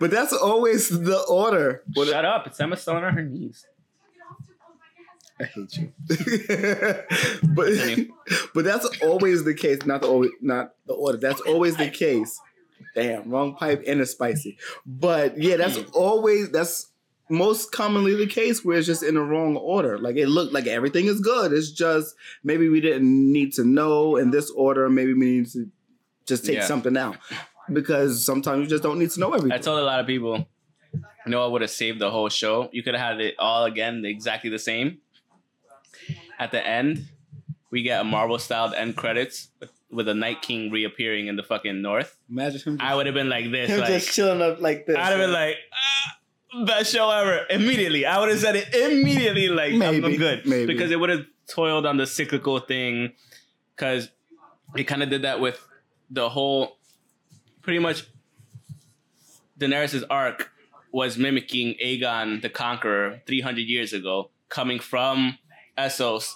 but that's always the order. What- Shut up! It's Emma Stone on her knees. I hate you. *laughs* but *laughs* but that's always the case. Not the always, not the order. That's always the case. Damn, wrong pipe and it's spicy. But yeah, that's Mm. always that's most commonly the case where it's just in the wrong order. Like it looked like everything is good. It's just maybe we didn't need to know in this order. Maybe we need to just take Yeah. something out because sometimes you just don't need to know everything. I told a lot of people, you know, I would have saved the whole show. You could have had it all again, exactly the same. At the end, we get a Marvel styled end credits with, with a Night King reappearing in the fucking North. Imagine him. I would have been like this, him like just chilling up like this. I'd have been like, ah, best show ever. Immediately, I would have said it immediately. Like I'm- I'm, good maybe. because it would have toiled on the cyclical thing. Because it kind of did that with the whole, pretty much. Daenerys' arc was mimicking Aegon the Conqueror 300 years ago, coming from Essos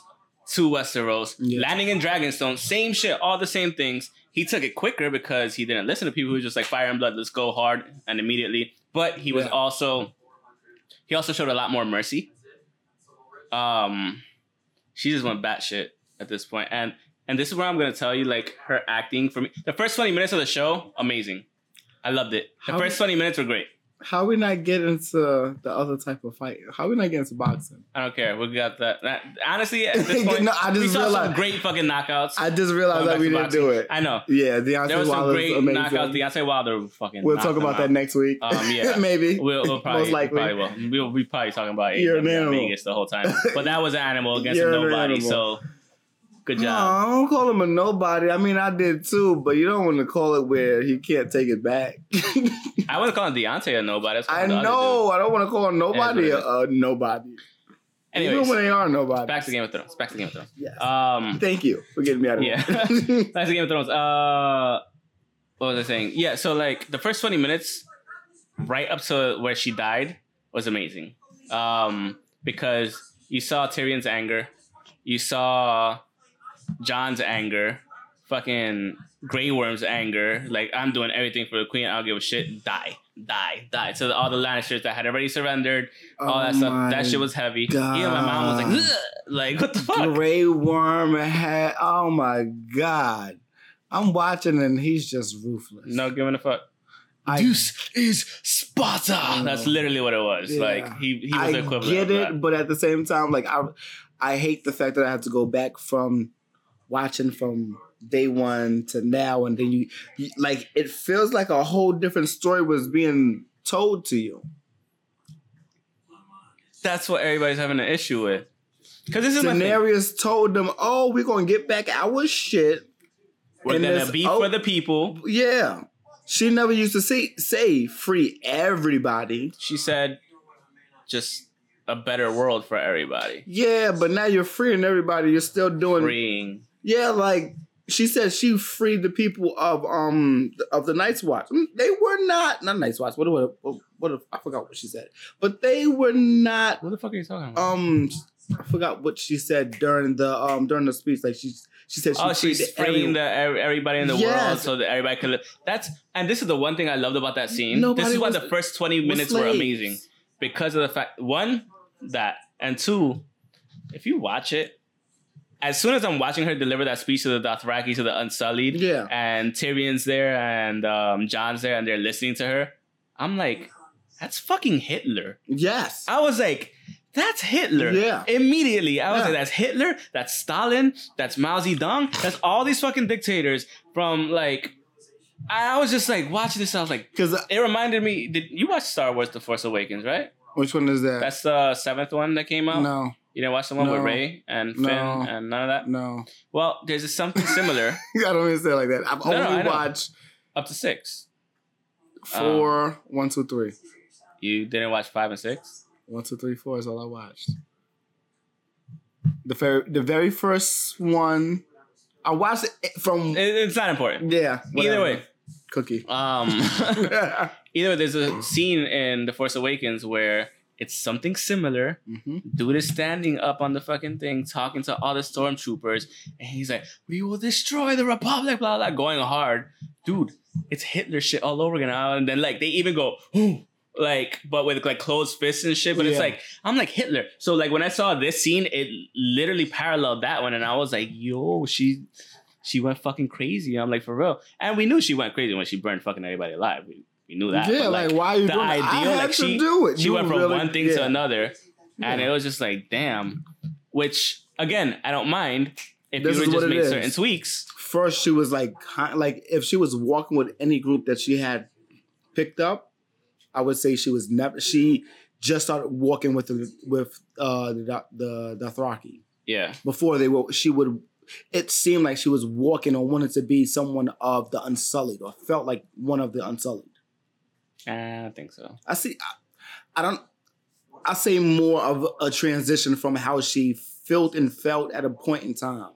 to Westeros, Yeah. landing in Dragonstone, same shit, all the same things. He took it quicker because he didn't listen to people who were just like fire and blood, let's go hard and immediately. But he was Yeah. also he also showed a lot more mercy. Um she just went batshit at this point. And and this is where I'm gonna tell you, like her acting for me. The first 20 minutes of the show, amazing. I loved it. The How- first 20 minutes were great. How we not get into the other type of fight? How we not get into boxing? I don't care. We got that. that honestly, at this *laughs* point, No, I just we saw realized- some great fucking knockouts. I just realized that we didn't boxing. do it. I know. Yeah, Deontay There was some great amazing. knockouts. Deontay Wilder fucking. We'll talk about out. that next week. Um, yeah. *laughs* maybe. We'll, we'll *laughs* probably, Most likely. probably will. We'll be probably talking about an AEW. Vegas the whole time. But that was an animal against a an nobody. animal. So good No. I don't call him a nobody. I mean, I did too, but you don't want to call it where he can't take it back. I wasn't calling Deontay a nobody. I calling the other know. I don't want to call nobody a, a nobody. dude. Even Anyways, when they are nobody. back to Game of Thrones. Back to Game of Thrones. Yes. Um, Thank you for getting me out of Yeah. here. *laughs* *laughs* back to Game of Thrones. Uh, what was I saying? Yeah. So like the first twenty minutes, right up to where she died, was amazing. Um, because you saw Tyrion's anger, you saw Jon's anger, fucking Grey Worm's anger. Like I'm doing everything for the Queen. I don't give a shit. Die, die, die. So all the Lannisters that had already surrendered, all that Oh stuff. That shit was heavy. Even my mom was like, "Ugh." like what the fuck? Grey Worm had. Oh my god! I'm watching and he's just ruthless. No giving a fuck. I, Deuce is Sparta. That's literally what it was. Yeah. Like he, he was I equivalent. get it, that. but at the same time, like I, I hate the fact that I have to go back from watching from day one to now, and then you, you like it feels like a whole different story was being told to you. That's what everybody's having an issue with. Because this is. Daenerys told them, "Oh, we're gonna get back our shit." We're and gonna be oh, for the people. Yeah, she never used to say say free everybody. She said, just a better world for everybody. Yeah, but now you're freeing everybody. You're still doing Freeing. Yeah, like she said, she freed the people of um of the Night's Watch. Mm, They were not not Night's Watch. What what what, what I forgot what she said, but they were not. What the fuck are you talking about? Um, I forgot what she said during the um during the speech. Like she she said she oh, freed she's freeing the everybody in the world so that everybody can live. That's and this is the one thing I loved about that scene. Nobody this is why the first twenty minutes were amazing because of the fact one that and two, if you watch it, as soon as I'm watching her deliver that speech to the Dothraki to the Unsullied, Yeah. and Tyrion's there and um, Jon's there and they're listening to her, I'm like, that's fucking Hitler. Yes. I was like, that's Hitler. Yeah. Immediately, I was Yeah. like, that's Hitler, that's Stalin, that's Mao Zedong, that's all these fucking dictators from like. I was just like watching this. I was like, Because it reminded me. Did you watch Star Wars: The Force Awakens? Right. which one is that? That's the seventh one that came out. no, You didn't watch the one with No. Ray and Finn No. and none of that. no. Well, there's something similar I don't even say it like that. I've No, only watched up to six. four, one, two, three. You didn't watch five and six. One, two, three, four is all I watched. The very, the very first one, I watched it from. It- it's not important. yeah. Either way, cookie. um, *laughs* *laughs* either way, there's a scene in The Force Awakens where it's something similar. hmm Dude is standing up on the fucking thing, talking to all the stormtroopers, and he's like, "We will destroy the Republic," blah blah, going hard. Dude, it's Hitler shit all over again. And then like they even go, "Ooh, like but with like closed fists and shit. But it's like I'm like Hitler. So like when I saw this scene, it literally paralleled that one, and I was like, yo, she she went fucking crazy. I'm like for real, and we knew she went crazy when she burned fucking everybody alive. We, we knew that. yeah, but, like, why are you the doing that? I ideal, had like, to she- do it. she You went from really- one thing to another, and Yeah. it was just like, damn. Which again, I don't mind if This you would just make is. certain tweaks. First, she was like, like if she was walking with any group that she had picked up, I would say she was never. She just started walking with the with uh the the Dothraki. Yeah, before they were she would it seemed like she was walking or wanted to be someone of the unsullied or felt like one of the unsullied I don't think so. i see i, I don't i say more of a transition from how she felt and felt at a point in time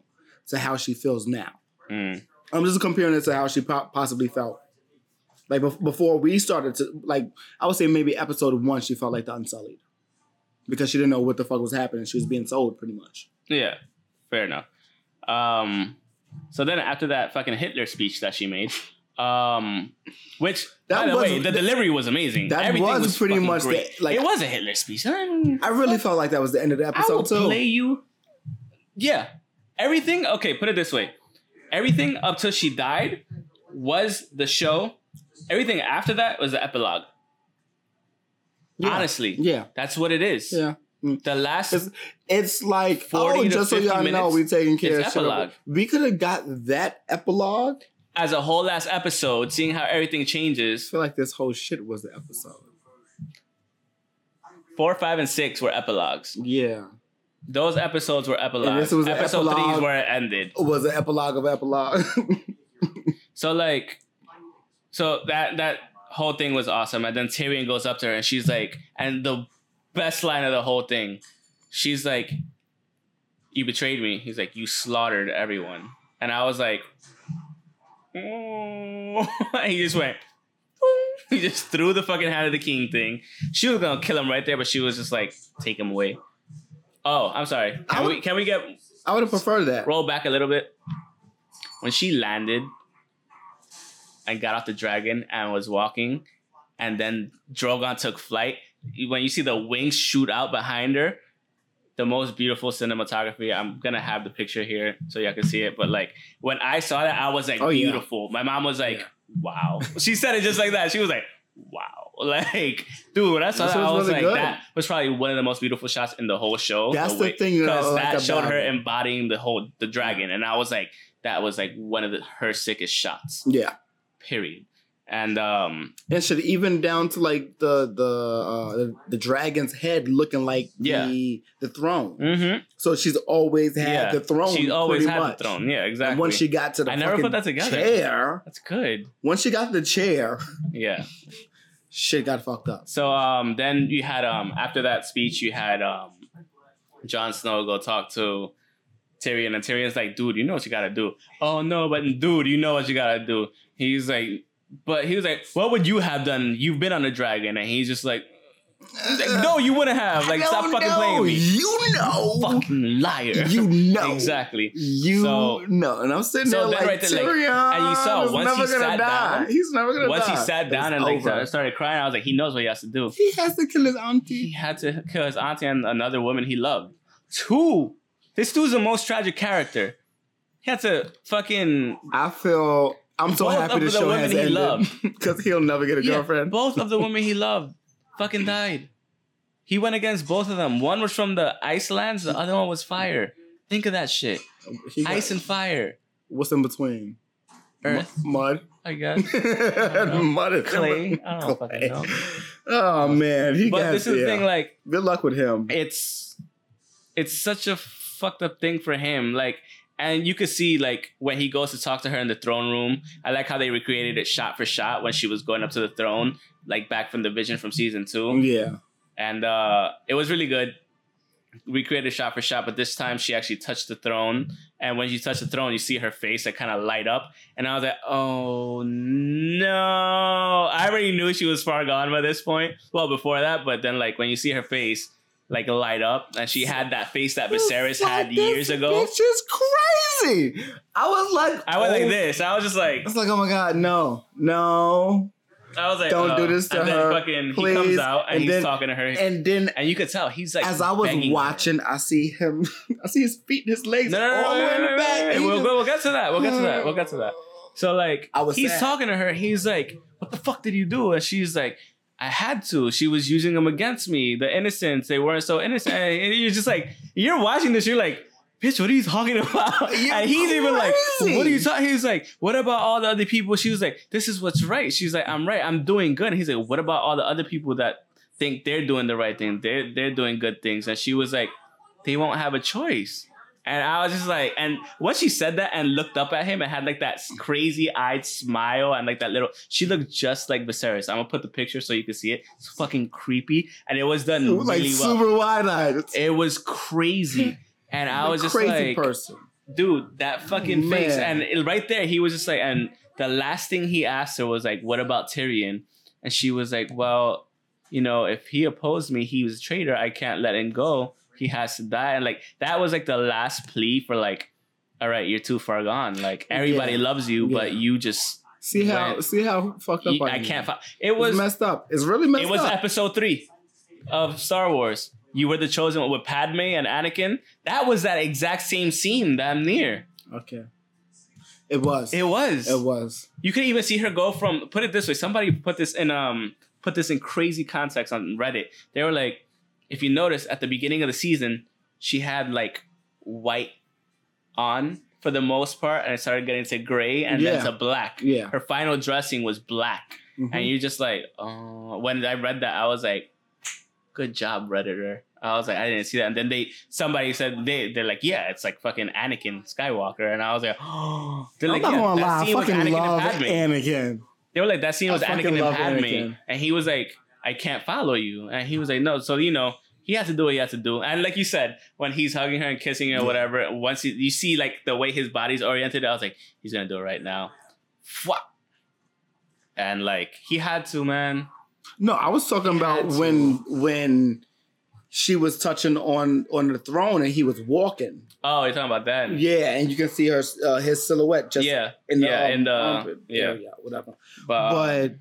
to how she feels now Mm. i'm just comparing it to how she po- possibly felt like bef- before we started to like i would say maybe episode one she felt like the unsullied because she didn't know what the fuck was happening she was being sold pretty much Yeah, fair enough. Um, so then after that fucking Hitler speech that she made, um, which That by the was- way, the delivery was amazing. that Everything was pretty much the- like- it was a Hitler speech. I, i really felt like that was the end of the I will episode too play you. Yeah, everything. Okay, put it this way: everything up till she died was the show. Everything after that was the epilogue. Yeah. Honestly, Yeah. that's what it is. Yeah. The last It's, it's like, 40 oh, just so y'all know, we taking care of shit. We could have got that epilogue. As a whole last episode, seeing how everything changes. I feel like this whole shit was the episode. Four, five, and six were epilogues. Yeah. Those episodes were epilogues. this was Episode three is where it ended. It was an epilogue of epilogue. *laughs* So like, so that that whole thing was awesome. And then Tyrion goes up to her and she's like, and the best line of the whole thing, she's like, "You betrayed me." He's like, "You slaughtered everyone," and I was like, "Oh!" *laughs* And he just went. *laughs* He just threw the fucking hand of the king thing. She was gonna kill him right there, but she was just like, "Take him away." Oh, I'm sorry. Can I would- we can we get I would have preferred that. roll back a little bit. When she landed and got off the dragon and was walking, and then Drogon took flight, when you see the wings shoot out behind her, the most beautiful cinematography. I'm gonna have the picture here so y'all can see it. But like when I saw that, I was like, Oh, yeah. beautiful. My mom was like, Yeah. wow. She said it just like that. She was like, wow. *laughs* Like, dude, when I saw This that, I was was really like, good. that was probably one of the most beautiful shots in the whole show. That's the way- thing that because like that showed her embodying the whole the dragon, and I was like, that was like one of the, her sickest shots. Yeah. Period. And um, And shit, even down to like the the uh, the, the dragon's head looking like Yeah. the the throne. mhm, So she's always had yeah, the throne. She always had much. the throne. Yeah, exactly. And once she got to the I never fucking put that together. chair, That's good. once she got the chair, Yeah. shit got fucked up. So um, then you had um, after that speech, you had um, Jon Snow go talk to Tyrion, and Tyrion's like, "Dude, you know what you gotta do." Oh no, but dude, you know what you gotta do. He's like, but he was like, "What would you have done? You've been on the dragon," and he's just like, like, "No, you wouldn't have. Like, stop fucking know. playing with me, You know. fucking liar." You know. exactly. You So- know. And I'm sitting so there like, right there, like, and you saw once never he sat die. down- He's never gonna Once die. Once he sat down and like started crying, I was like, he knows what he has to do. he has to kill his auntie. He had to kill his auntie and another woman he loved. Two. This dude's the most tragic character. He had to fucking I feel I'm so Both happy the the show has he ended because *laughs* he'll never get a Yeah, girlfriend. both of the women he *laughs* loved fucking died. He went against both of them. One was from the Icelands, the other one was fire. Think of that shit. Got- Ice and fire. what's in between? Earth, M- mud. I guess. *laughs* mud is Clay. I don't fucking know. Oh man, he But got this is the thing, like, Good luck with him. it's it's such a fucked up thing for him like and you could see like when he goes to talk to her in the throne room i like how they recreated it shot for shot when she was going up to the throne like back from the vision from season two. Yeah. and uh it was really good. Recreated shot for shot but this time she actually touched the throne. And when she touched the throne you see her face like kind of light up. And i was like oh no. I already knew she was far gone by this point well before that but then like when you see her face like light up and she had that face that Viserys had Fuck, years this ago Bitch is crazy. I was like, i went oh, like this i was just like It's like, oh my god, no, no, I was like, Don't oh. do uh, this to and her, Then fucking, he please. comes out and, And he's then- talking to her, and, then And you could tell he's like. as I was begging her. watching, I see him. *laughs* I see his feet and his legs No, no, no, all no, the way in no, the back. no, he We'll, just- we'll get to that. We'll get to that. We'll get to that. So like, I was he's sad. talking to her. He's like, "What the fuck did you do?" And she's like, "I had to. She was using them against me. The innocents. They weren't so innocent." And you're just like, you're watching this. You're like. Bitch, what are you talking *laughs* about? You're and he's even like, "What are you talking?" He's like, "What about all the other people?" She was like, "This is what's right." She's like, "I'm right. I'm doing good." And he's like, "What about all the other people that think they're doing the right thing? They're they're doing good things." And she was like, "They won't have a choice." And I was just like, and once she said that and looked up at him and had like that crazy eyed smile and like that little, she looked just like Viserys. I'm gonna put the picture so you can see it. It's fucking creepy, and it was done It was like really well. super wide eyed. It was crazy, *laughs* and I was just crazy like, person. dude, that fucking face. And it- right there, he was just like, and the last thing he asked her was like, "What about Tyrion?" And she was like, "Well, you know, if he opposed me, he was a traitor. I can't let him go. He has to die." And like that was like the last plea for like, "All right, you're too far gone. Like everybody Yeah. loves you, but you just See how When- see how fucked up you- I, I can't." Fi- it It's was messed up. It's really messed up. it was up. episode three of Star Wars. You were the chosen one with Padme and Anakin. That was that exact same scene. Damn near. okay. It was. It was. It was. You could even see her go from put it this way. Somebody put this in um put this in crazy context on Reddit. They were like, if you notice at the beginning of the season, she had like white on for the most part, and it started getting to gray and then to black. Yeah. Her final dressing was black, Mhm. and you're just like, oh. When I read that, I was like, good job, redditor. I was like, I didn't see that. And then they somebody said they they're like, yeah, it's like fucking Anakin Skywalker, and I was like, oh. *gasps* They're I'm like, not yeah, gonna lie. I fucking Anakin and love Anakin. They were like, that scene was Anakin and Padme. Anakin. And he was like, I can't follow you. And he was like, no. So, you know, he had to do what he had to do. And like you said, when he's hugging her and kissing her or Yeah. whatever, once he, you see like the way his body's oriented, I was like, he's going to do it right now. And like, he had to, man. No, I was talking about Had to. when when she was touching on on the throne and he was walking. Oh, you're talking about that? Yeah, and you can see her uh, his silhouette just yeah. in the yeah, um, in the- yeah. area, whatever. But, but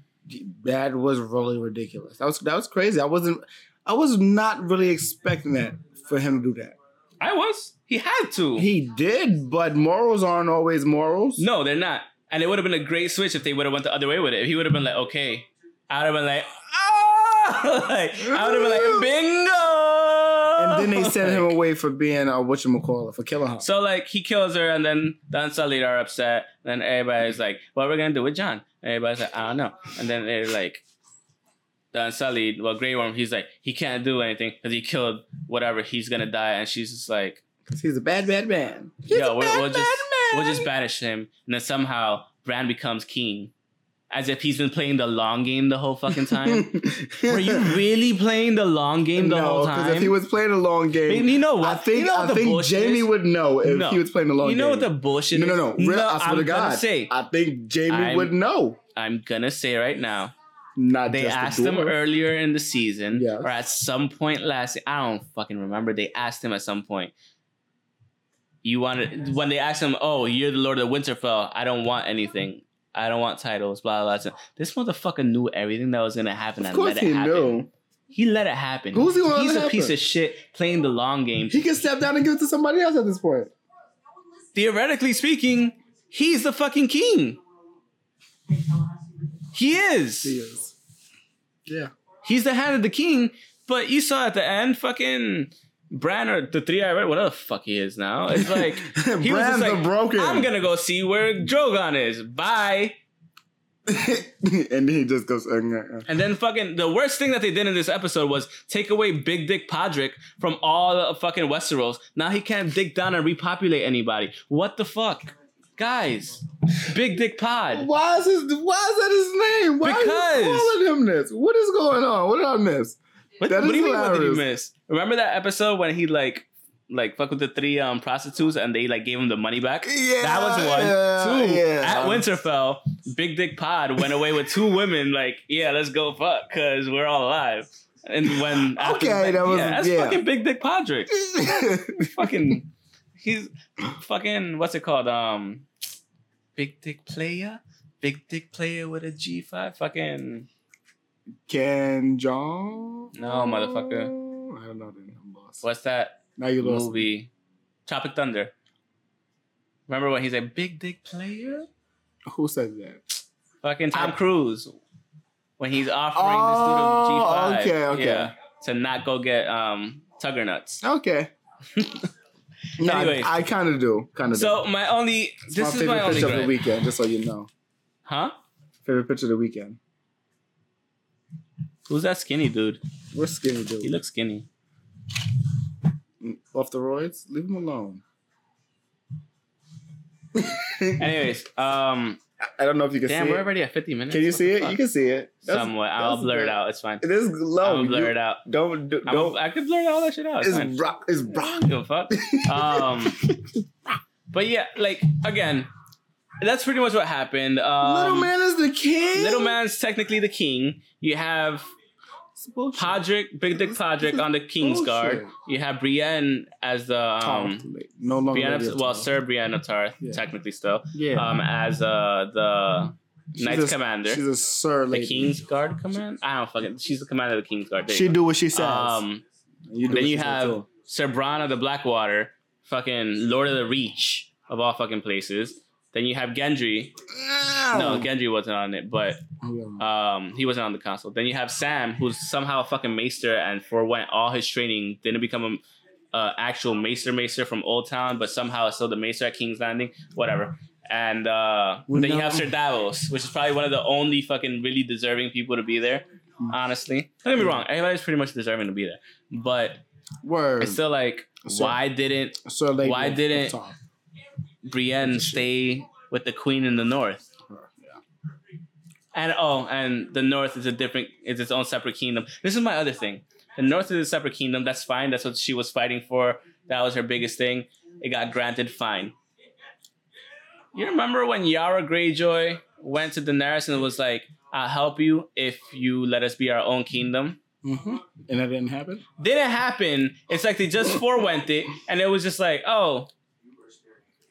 that was really ridiculous. That was that was crazy. I wasn't I was not really expecting that for him to do that. I was. He had to. He did, but morals aren't always morals. No, they're not. And it would have been a great switch if they would have went the other way with it. If he would have been like, okay, I would have been like, ah, *laughs* like I would have been like, bingo. *laughs* Then they send him away for being a whatchamacallit, for killing her. So like he kills her, and then the Unsullied are upset. Then everybody's like, "What are we gonna do with Jon?" And everybody's like, "I don't know." And then they're like, the Unsullied, well, Grey Worm, he's like, he can't do anything because he killed whatever. He's gonna die, and she's just like, 'Cause he's a bad, bad man. He's "Yo, a we'll, we'll bad just man. we'll just banish him." And then somehow Bran becomes king, as if he's been playing the long game the whole fucking time. *laughs* Were you really playing the long game the no, whole time? No, because if he was playing a long game, you know what? I think you know what I think Jaime is? would know if No. he was playing a long game. You know game. what the bullshit no, is? no, no, Real, I swear I'm to God, say, I think Jaime I'm- would know. I'm gonna say right now. Not They just the asked him earlier in the season, Yes. or at some point last. I don't fucking remember. They asked him at some point. You wanted when they asked him, "Oh, you're the Lord of Winterfell. I don't want anything. I don't want titles." Blah blah. blah. This motherfucker knew everything that was gonna happen Of course let he happen. knew. He let it happen. Who's he He's a piece of shit playing the long game. He can step down and give it to somebody else at this point. Theoretically speaking, he's the fucking king. He is. He is. Yeah. He's the hand of the king, but you saw at the end, fucking Bran or the three eyed whatever the fuck he is now. It's like *laughs* he was just like, the broken. I'm gonna go see where Drogon is. Bye. *laughs* and then he just goes. Uh, uh, uh. And then fucking the worst thing that they did in this episode was take away Big Dick Podrick from all the fucking Westeros. Now he can't dig down and repopulate anybody. What the fuck? Guys, Big Dick Pod. Why is his? Why is that his name? Why are you calling him this? What is going on? What did I miss? What, That what do you mean? What did you miss? Remember that episode when he like, like fuck with the three um prostitutes and they like gave him the money back? Yeah, that was one. yeah, two yeah. at Winterfell, Big Dick Pod went away with two women. Like, yeah, let's go fuck because we're all alive. And when Okay, the- that was- yeah, that's yeah. fucking Big Dick Podrick. *laughs* fucking, he's fucking what's it called? Um, Big Dick Player. big dick player with a G five. Fucking Ken John? No, motherfucker. I don't know the name, boss. what's that Now you lost. movie? Tropic Thunder. Remember when he's a big dick player? Who said that? Fucking Tom I- Cruise. When he's offering Oh, this dude a G five. okay, okay. Yeah, to not go get um Tugger nuts. *laughs* Okay. *laughs* no, Anyways. I, I kind of do. Kind of do. So my only It's this my is favorite my only picture of the weekend, just so you know. Huh? Favorite picture of the weekend. Who's that skinny dude? We're skinny dude. He looks skinny. Mm, Off the roids? Leave him alone. *laughs* Anyways, um, I don't know if you can damn, see we're it. already at fifty minutes. Can you What see it? fuck? You can see it. That's- Somewhat. I'll blur it out. It's fine. It is low. I'll blur You- it out. Don't do, I'm don't. a, I could blur all that shit out. It's, It's rock. It's rock. give a fuck. *laughs* Um, but yeah, like again, that's pretty much what happened. Um, Little man is the king. Little man's technically the king. You have It's. Podrick, Big Dick This- Podrick on the King's Guard. You have Brienne as the um, no longer. Brienne Lady of, of well, Sir Brienne of Tarth, Yeah. technically still, Yeah. um, as uh the She's Knights a- Commander, She's a sir the lady. King's Guard command. I don't fucking. She's the commander of the King's Guard. There She you do what she go. says. Um, you then you have too. Sir Bronn of the Blackwater, fucking Lord of the Reach of all fucking places. Then you have Gendry. No, Gendry wasn't on it, but um, he wasn't on the console. Then you have Sam, who's somehow a fucking maester and forewent all his training, didn't become a uh, actual maester maester from Old Town, but somehow is still the maester at King's Landing. Whatever. And uh, Well, then you have Sir Davos, which is probably one of the only fucking really deserving people to be there. Hmm. Honestly, don't get me wrong, everybody's pretty much deserving to be there, but Word. it's still like, Sir- why didn't lady why didn't-. Brienne stay with the Queen in the North? Yeah. And oh, and the North is a different, it's its own separate kingdom. This is my other thing. The North is a separate kingdom. That's fine. That's what she was fighting for. That was her biggest thing. It got granted. Fine. You remember when Yara Greyjoy went to Daenerys and was like, "I'll help you if you let us be our own kingdom." Mhm. And that didn't happen. Didn't happen. It's like they just forewent it, and it was just like, "Oh,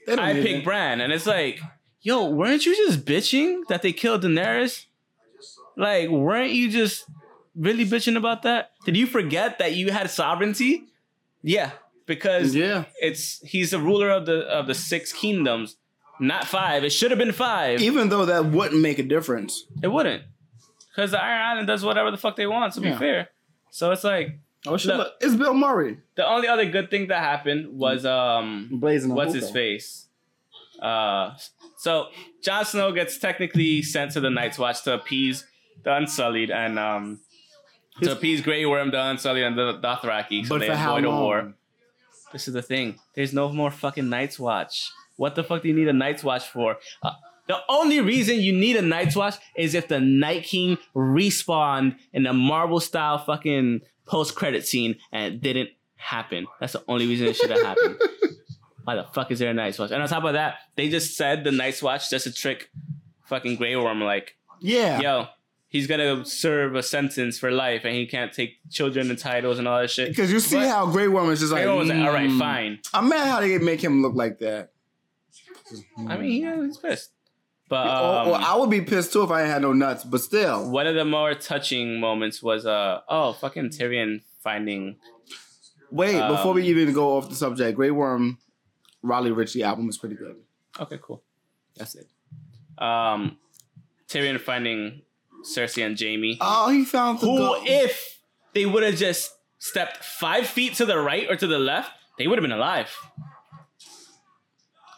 I pick it. Bran," and it's like, "Yo, weren't you just bitching that they killed Daenerys? Like, weren't you just really bitching about that? Did you forget that you had sovereignty? Yeah, because Yeah. it's he's the ruler of the of the six kingdoms, not five. It should have been five. Even though that wouldn't make a difference. It wouldn't, because the Iron Island does whatever the fuck they want. To be Yeah. fair, so it's like Oh shit! Look. Look, it's Bill Murray. the only other good thing that happened was um Blazing. what's his face? Uh, so Jon Snow gets technically sent to the Night's Watch to appease the Unsullied and um His- to appease Grey Worm, the Unsullied, and the Dothraki, so But they for how avoid a war. This is the thing. There's no more fucking Night's Watch. What the fuck do you need a Night's Watch for? Uh, the only reason you need a Night's Watch is if the Night King respawned in a Marvel style fucking post credit scene and it didn't happen. That's the only reason it should have happened. *laughs* Why the fuck is there a Night's Watch? And on top of that, they just said the Night's Watch just to trick fucking Grey Worm. Like, Yeah. yo, he's gonna serve a sentence for life and he can't take children and titles and all that shit. Because you see But- how Grey Worm is just like. Grey Worm was like, all right, mm. fine. I'm mad how they make him look like that. I mean, yeah, he's pissed. But Oh, um, well, I would be pissed too if I had no nuts, but still. one of the more touching moments was uh oh fucking Tyrion finding Wait, Um, before we even go off the subject, Grey Worm, Raleigh Ritchie album is pretty good. okay cool That's it. um Tyrion finding Cersei and Jaime Oh, he found the who gold. if they would have just stepped five feet to the right or to the left they would have been alive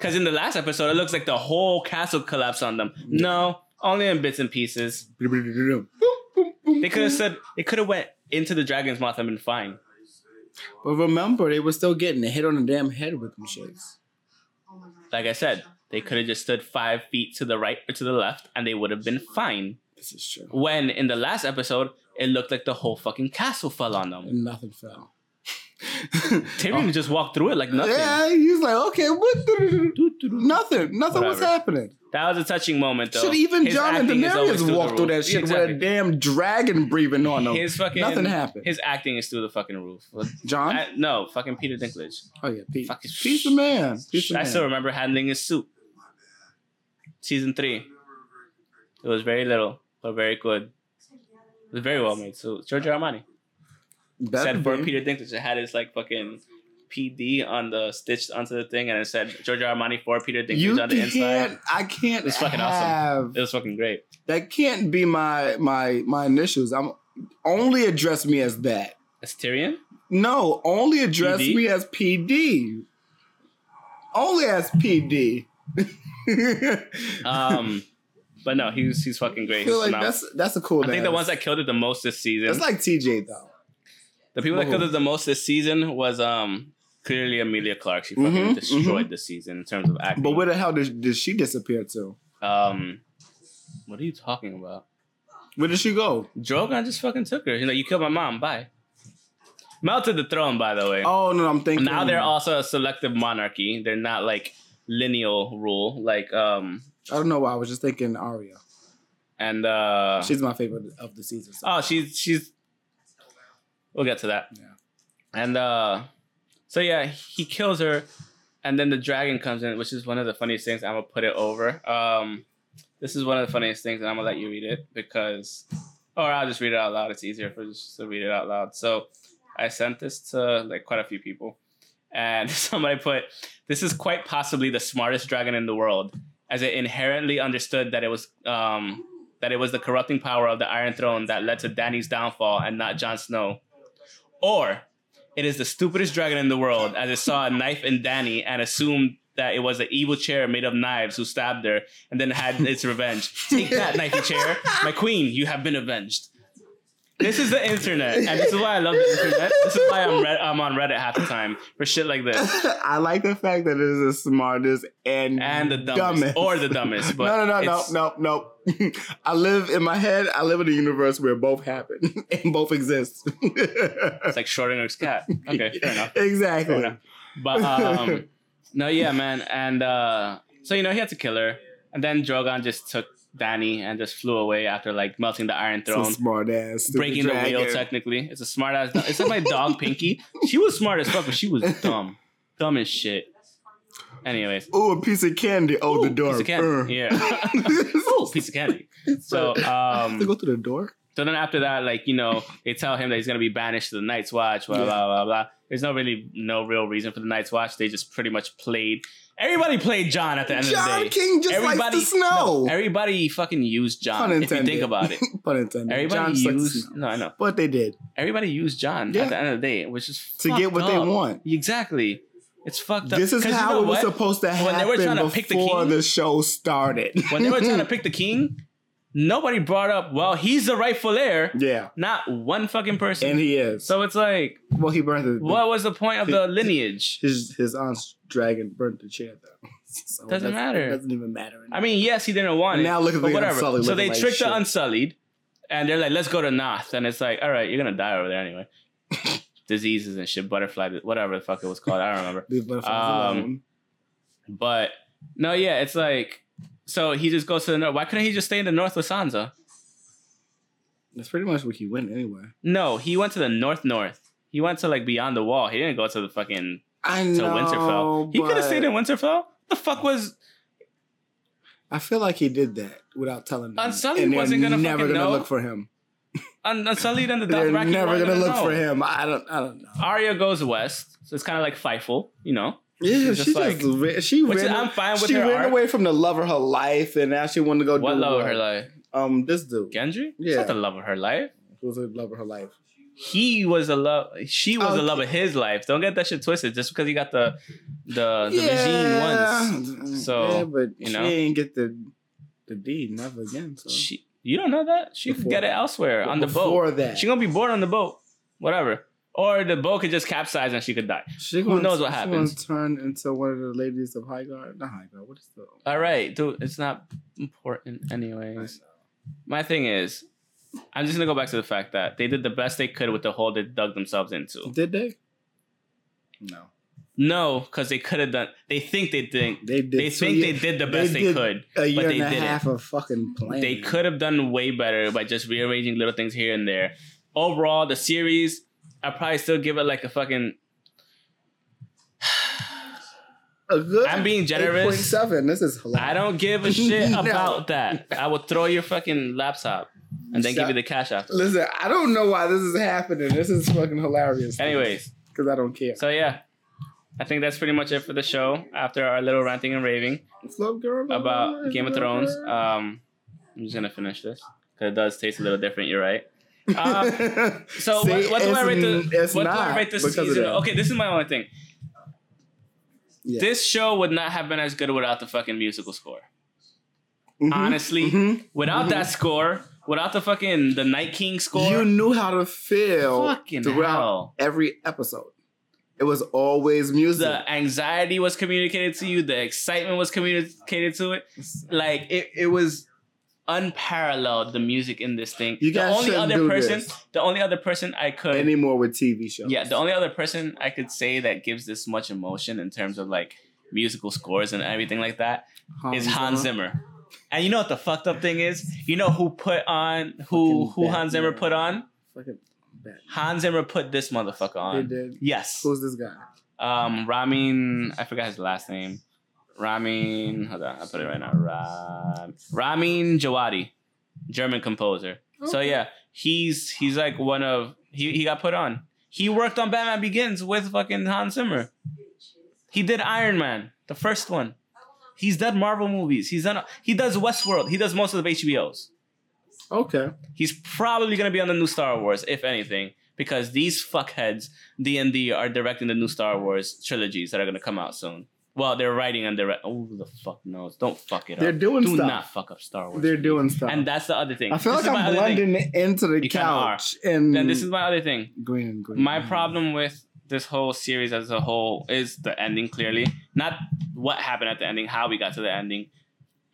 because in the last episode it looks like the whole castle collapsed on them no only in bits and pieces they could have said they could have went into the dragon's mouth and been fine But remember, they were still getting a hit on the damn head with them shits. like I said, they could have just stood five feet to the right or to the left and they would have been fine. This is true. When in the last episode, it looked like the whole fucking castle fell on them. And nothing fell. *laughs* Tyrion oh. just walked through it like nothing. Yeah, he's like, okay, what? Nothing. Nothing was happening. That was a touching moment, though. Shit, even His Jon and acting is always Daenerys the walked through that shit Exactly. with a damn dragon breathing on them. His fucking Nothing happened. His acting is through the fucking roof. Jon? I- no, fucking Peter Dinklage. oh yeah, Pete. Fucking Piece of man. Piece of I man. still remember handling his suit. Season three. It was very little, but very good. It was very well made. So Giorgio Armani Said for be. Peter Dinklage, it had his like fucking PD on the stitched onto the thing, and it said Giorgio Armani for Peter Dinklage you on the inside. I can't. It's fucking awesome. It was fucking great. That can't be my my my initials. I'm only address me as that. As Tyrion? No, only address PD? me as PD. Only as PD. *laughs* Um, but no, he's he's fucking I great. feel like that's that's a cool. I think the ones that killed it the most this season. It's like TJ though. The people that it the most this season was um clearly Emilia Clarke. She fucking Mhm, destroyed this season in terms of acting. But where the hell did, did she disappear to? um, what are you talking about? Where did she go? Drogon just fucking took her. You know, you killed my mom. Bye. Melted the throne, by the way. Oh no, I'm thinking now they're also a selective monarchy. They're not like lineal rule. Like um I don't know why. I was just thinking Arya. and uh She's my favorite of the season. So. Oh, she's she's. We'll get to that. Yeah. And uh, so yeah, he kills her, and then the dragon comes in, which is one of the funniest things. I'm gonna put it over. Um, this is one of the funniest things, and I'm gonna let you read it because, or I'll just read it out loud. It's easier for just to read it out loud. So, I sent this to like quite a few people, and *laughs* somebody put, "This is quite possibly the smartest dragon in the world, as it inherently understood that it was um." That it was the corrupting power of the Iron Throne that led to Dany's downfall and not Jon Snow. Or it is the stupidest dragon in the world, as it saw a knife in Dany and assumed that it was an evil chair made of knives who stabbed her and then had its *laughs* revenge. Take that, knifey chair. My queen, you have been avenged. This is the internet, and this is why I love the internet. This is why I'm, Red- I'm on Reddit half the time for shit like this. *laughs* I like the fact that it is the smartest and And the dumbest. Or the dumbest. *laughs* But no, no, no, no, no, no. *laughs* I live in my head. I live in a universe where both happen and both exist. It's like Schrodinger's cat. Okay, fair enough. Exactly. Fair enough. But um, no, yeah, man, and uh, so you know he had to kill her, and then Drogon just took Dany and just flew away after like melting the Iron Throne, smart ass. breaking the wheel. Technically, it's a smart ass. It's like my dog *laughs* Pinky. She was smart as fuck, but she was dumb, dumb as shit. Anyways, Oh, a piece of candy. Oh, the door. piece of candy. Uh. Yeah. *laughs* oh, piece of candy. So *laughs* um, to go through the door. So then after that, like, you know, they tell him that he's gonna be banished to the Night's Watch, blah, Yeah. blah, blah, blah. There's no really no real reason for the Night's Watch. They just pretty much played everybody played Jon at the end of the day. Jon King just likes the snow. no, everybody fucking used Jon. Pun If you think about it. *laughs* Pun intended. Everybody Jon just likes the used no, I know. But they did Everybody used Jon Yeah. at the end of the day, which is to get what they want. Exactly. It's fucked up. This is 'Cause you how know it was what? supposed to happen When they were trying to pick the before king- the show started. When they were trying to *laughs* pick the king, nobody brought up, well, he's the rightful heir. yeah, Not one fucking person. and he is. so it's like, well, he burned the, what was the point of the lineage? his his aunt's dragon burnt the chair though. *laughs* So Doesn't matter. It doesn't even matter. I mean, yes, he didn't want it. Now look at the whatever. Unsullied so they like tricked shit. the Unsullied, and they're like, "Let's go to Naath," and it's like, "All right, you're gonna die over there anyway." *laughs* Diseases and shit, butterfly, whatever the fuck it was called, I don't remember. *laughs* Um. But no, yeah, it's like, so he just goes to the north. Why couldn't he just stay in the north with Sansa? That's pretty much where he went anyway. No, he went to the north north. He went to like beyond the wall. He didn't go to the fucking I to. Winterfell. He could have stayed in Winterfell. The fuck was I feel like he did that without telling them. Unsullied and wasn't gonna never gonna know. look for him. Un- Unsullied and the *laughs* They're never weren't gonna look know. for him. I don't. I don't know. Arya goes west, so it's kind of like Fightful, you know. Yeah, she just like- ran, she ran. I'm fine with she ran away from the love of her life, and now she wanted to go What do love of her life? Um, this dude Gendry? Yeah. not the love of her life. who was the love of her life. He was the love. She was Oh, the love of his life. Don't get that shit twisted. Just because he got the the the Regine once. So, yeah, but you know, she ain't get the the deed never again. So She, you don't know that she could get it elsewhere on the before boat. that, She gonna be bored on the boat. Whatever. Or the boat could just capsize and she could die. she who gonna- knows what happens? Gonna turn into one of the ladies of Highgarden. Not Highgarden. What is the? All right, dude. It's not important, anyways. My thing is, I'm just gonna go back to the fact that they did the best they could with the hole they dug themselves into. Did they? No, No, because they could have done. They think they did. they did. They think they did the best they, did could. A year but they and a didn't. half of fucking planning. They could have done way better by just rearranging little things here and there. Overall, the series, I probably still give it like a fucking. a good. I'm being generous. 8.7. This is hilarious. I don't give a shit *laughs* No. about that. I will throw your fucking laptop and then give you the cash after. Listen, I don't know why this is happening. This is fucking hilarious. Anyways, because I don't care. so yeah, I think that's pretty much it for the show. After our little ranting and raving about Game of Thrones, um, I'm just gonna finish this because it does taste a little different. You're right. Uh, so *laughs* See, what, what do I rate the what do I rate this season? Okay, this is my only thing. Yeah. This show would not have been as good without the fucking musical score. Mhm, Honestly, mhm. without that score, without the fucking the Night King score, you knew how to feel Fucking throughout hell. every episode. It was always music. the anxiety was communicated to you, the excitement was communicated to it. Like it, it was unparalleled the music in this thing. You the guys only shouldn't other do person, this. the only other person I could Anymore with TV shows. Yeah, the only other person I could say that gives this much emotion in terms of like musical scores and everything like that is Hans Zimmer. And you know what the fucked up thing is? You know who put on who Fucking who Hans Zimmer put on? Fucking bad. Hans Zimmer put this motherfucker on. did. Yes. Who's this guy? Um Ramin I forgot his last name. Ramin hold on, I'll put it right now. Ram, Ramin Djawadi, German composer. So yeah, he's he's like one of he, he got put on. He worked on Batman Begins with fucking Hans Zimmer. He did Iron Man, the first one. He's done Marvel movies. He's done he does Westworld. He does most of the HBOs. Okay. He's probably gonna be on the new Star Wars, if anything, because these fuckheads D and D are directing the new Star Wars trilogies that are gonna come out soon. Well, they're writing and direct. Oh, the fuck knows? Don't fuck it up. They're up. doing Do stuff. not fuck up Star Wars. They're doing stuff. And that's the other thing. I feel This like I'm blending into the You couch and Then this is my other thing. green and green. My problem with this whole series as a whole is the ending. Clearly, not what happened at the ending, how we got to the ending,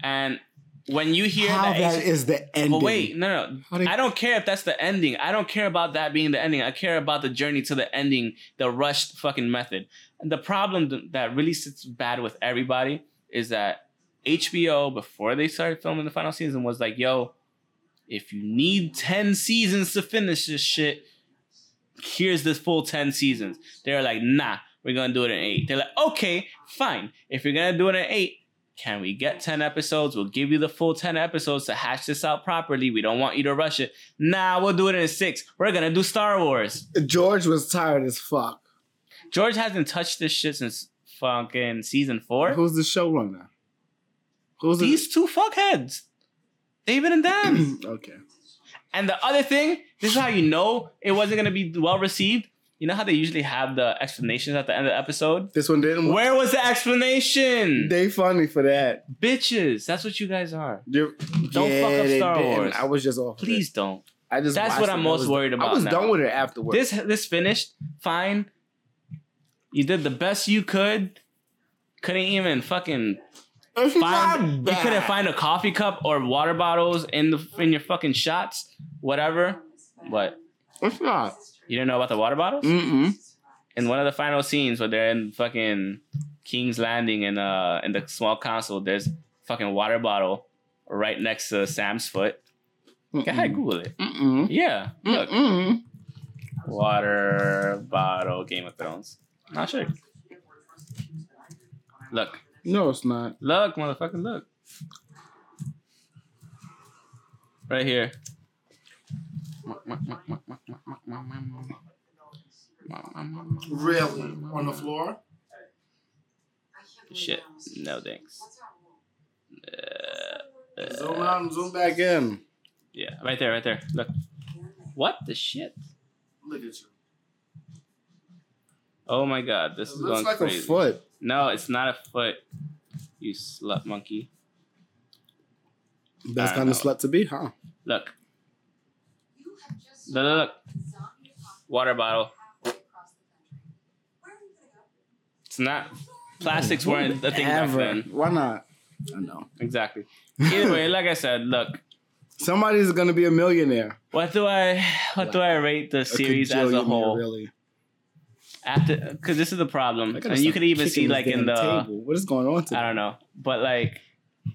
and when you hear How that, that is the ending. But wait, no, no. Do you- I don't care if that's the ending. I don't care about that being the ending. I care about the journey to the ending, the rushed fucking method. The problem that really sits bad with everybody is that HBO, before they started filming the final season, was like, yo, if you need 10 seasons to finish this shit, here's this full 10 seasons. They're like, nah, we're gonna do it in eight. They're like, okay, fine. If you're gonna do it in eight, can we get 10 episodes? We'll give you the full 10 episodes to hash this out properly. We don't want you to rush it. Nah, we'll do it in six. We're gonna do Star Wars. George was tired as fuck. George hasn't touched this shit since fucking season four. Who's the showrunner? Who's the- These two fuckheads. David and Dan. *clears throat* okay. and the other thing, this is how you know it wasn't gonna be well received. You know how they usually have the explanations at the end of the episode? This one didn't. Where was the explanation? They funny for that. Bitches. That's what you guys are. You're- Don't fuck up Star. Wars. I was just off. Please don't. I just. That's what. I'm most worried about. I was now. done with it afterwards. This this finished fine. You did the best you could. Couldn't even fucking It's find. You couldn't find a coffee cup or water bottles in the in your fucking shots. Whatever. What? It's not. You didn't know about the water bottles? Mm-mm. In one of the final scenes where they're in fucking King's Landing in uh in the small council, there's fucking water bottle right next to Sam's foot. Go ahead, Google it. Mm-mm. Yeah. Look. Mm-mm. Water bottle Game of Thrones. Not sure. Look. No, it's not. Look, motherfucker, look. Right here. Really? On the floor? Shit. No thanks. Uh, Zoom out zoom back in. yeah, right there, right there. Look. What the shit? Look at you. Oh my god, this It is looks going like crazy. a foot. No, it's not a foot. You slut monkey. Best I kind of slut to be, huh? Look. Look, look, look. Water bottle. It's not. Plastics weren't the thing back Ever. then. Why not? I know. Exactly. *laughs* Either way, like I said, look. Somebody's gonna be a millionaire. What do I what do I rate the A series as a whole? Really. After because this is the problem, and you could even see like in the table. What is going on today? I don't know, but like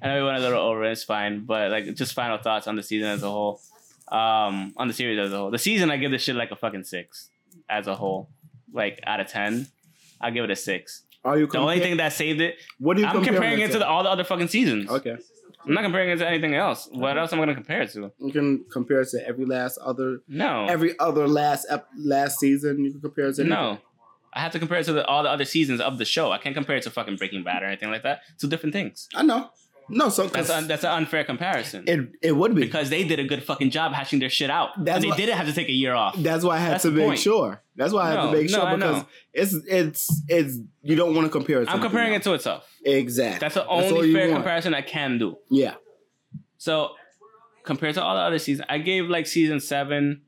I know we went a little over. It's fine, but like just final thoughts on the season as a whole. Um, on the series as a whole. The season I give this shit like a fucking six as a whole. Like out of ten, I give it a six. Are you The only thing that saved it, What are you I'm comparing it to to? the, all the other fucking seasons. okay, I'm not comparing it to anything else. What else am I gonna compare it to? you can compare it to every last other, No, every other last ep- last season. You can compare it to anything. no. I have to compare it to the, all the other seasons of the show. I can't compare it to fucking Breaking Bad or anything like that. Two different things. I know. No, so That's un, that's an unfair comparison. it it would be. because they did a good fucking job hashing their shit out. That's and they what- didn't have to take a year off. That's why I had That's to make point. sure. That's why I had to make no, sure because it's it's it's you don't want to compare it. To I'm comparing it to itself. exactly. That's the only you fair comparison I can do. Yeah, So compared to all the other seasons, I gave like season seven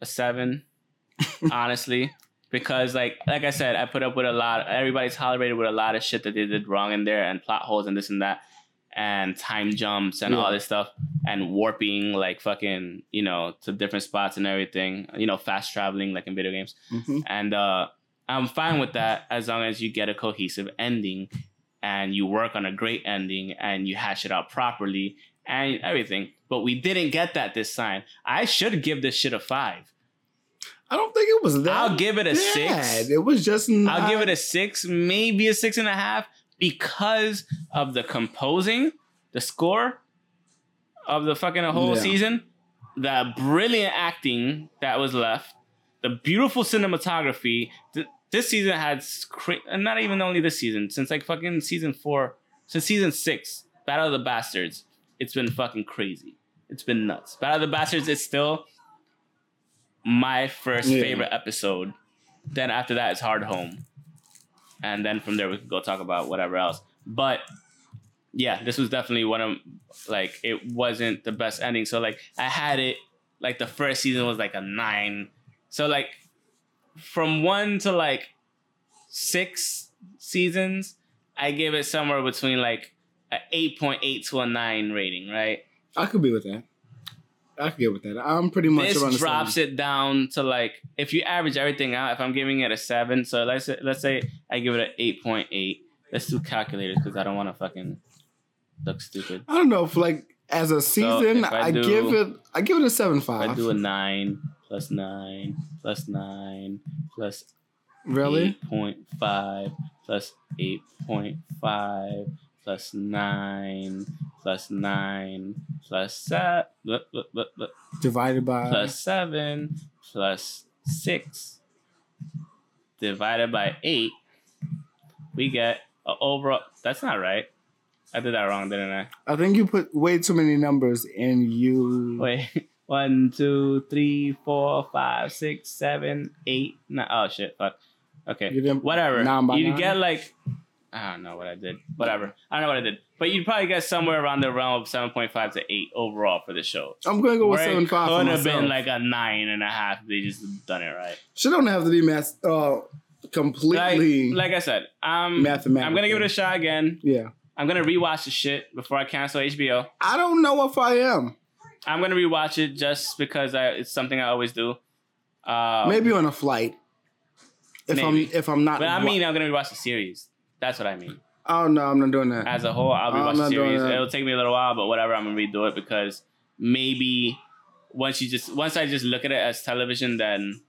a seven, *laughs* honestly. Because like like I said, I put up with a lot everybody's tolerated with a lot of shit that they did wrong in there and plot holes and this and that and time jumps and all this stuff and warping like fucking, you know, to different spots and everything. You know, fast traveling like in video games. hmm And uh, I'm fine with that as long as you get a cohesive ending and you work on a great ending and you hash it out properly and everything. But we didn't get that this time. I should give this shit a five. I don't think it was that. I'll give it a bad. six. It was just. Not, I'll give it a six, maybe a six and a half, because of the composing, the score of the fucking whole Yeah. season, the brilliant acting that was left, the beautiful cinematography. Th- this season had, cra- not even only this season, since like fucking season four, since season six, Battle of the Bastards, it's been fucking crazy. It's been nuts. Battle of the Bastards is still my first Yeah. favorite episode. Then after that, it's Hardhome, and then from there we could go talk about whatever else. But yeah, this was definitely one of like it wasn't the best ending. So like I had it like the first season was like a nine. So like from one to like six seasons, I give it somewhere between like a eight point eight to a nine rating, right? I could be with that. I could get with that. I'm pretty much around this the drops same. it down to like if you average everything out if i'm giving it a seven so let's say, let's say i give it an 8.8 let's do calculators because i don't want to fucking look stupid I don't know if like as a season, if I I, do- give it. I give it a seven five. i do a 9 plus 9 plus 9 plus really? 8.5 plus 8.5 plus 9 plus 9 plus 7 Divided by. plus 7 plus 6 divided by 8 we get a overall that's not right i did that wrong didn't i I think you put way too many numbers and you. wait *laughs* one, two, three, four, five, six, seven, eight. No, oh shit fuck okay You didn't- whatever nine by you nine? get like i don't know what i did whatever i don't know what i did but you'd probably get somewhere around the realm of 7.5 to 8 overall for the show I'm gonna go with Where seven it five. could for have been like a nine and a half. if They just done it right. She don't have to be mass. Uh, completely. Like, like I said, um, Mathematical. I'm gonna give it a shot again. yeah. I'm gonna rewatch the shit before I cancel HBO. I don't know if I am. I'm gonna rewatch it just because I, it's something I always do. Uh, Maybe on a flight. If Maybe. I'm if I'm not. but I mean, I'm gonna rewatch the series. That's what I mean. Oh no, I'm not doing that. As a whole, I'll I'm rewatch the not doing series. that. It'll take me a little while, but whatever. I'm gonna redo it because maybe once you just once I just look at it as television, then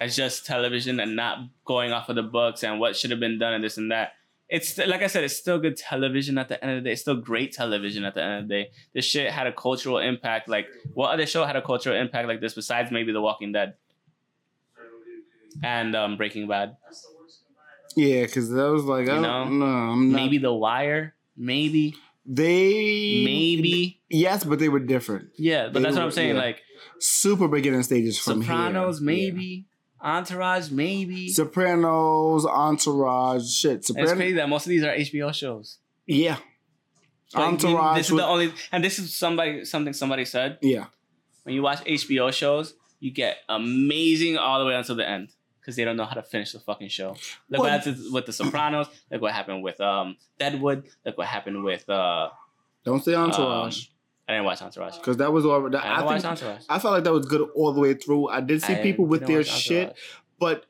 as just television and not going off of the books and what should have been done and this and that. It's like I said, it's still good television at the end of the day. It's still great television at the end of the day. This shit had a cultural impact. Like what other show had a cultural impact like this besides maybe The Walking Dead and um, Breaking Bad? Yeah, because that was like, I don't, no, I'm not. Maybe The Wire. Maybe. they Maybe. yes, but they were different. Yeah, but They that's what I'm saying. yeah. Like Super beginning stages from Sopranos, here. maybe. Entourage, maybe. Sopranos, Entourage, shit. it's Sopranos, crazy that most of these are HBO shows. yeah. Like, Entourage. This is was- the only, and this is somebody something somebody said. yeah, When you watch HBO shows, you get amazing all the way until the end because they don't know how to finish the fucking show. Look Well- what happened with The Sopranos. Look what happened with um Deadwood. Look what happened with uh. don't say Entourage I didn't watch Entourage. because that was all. That, I I, think Entourage. I felt like that was good all the way through. I did see I people with their shit, but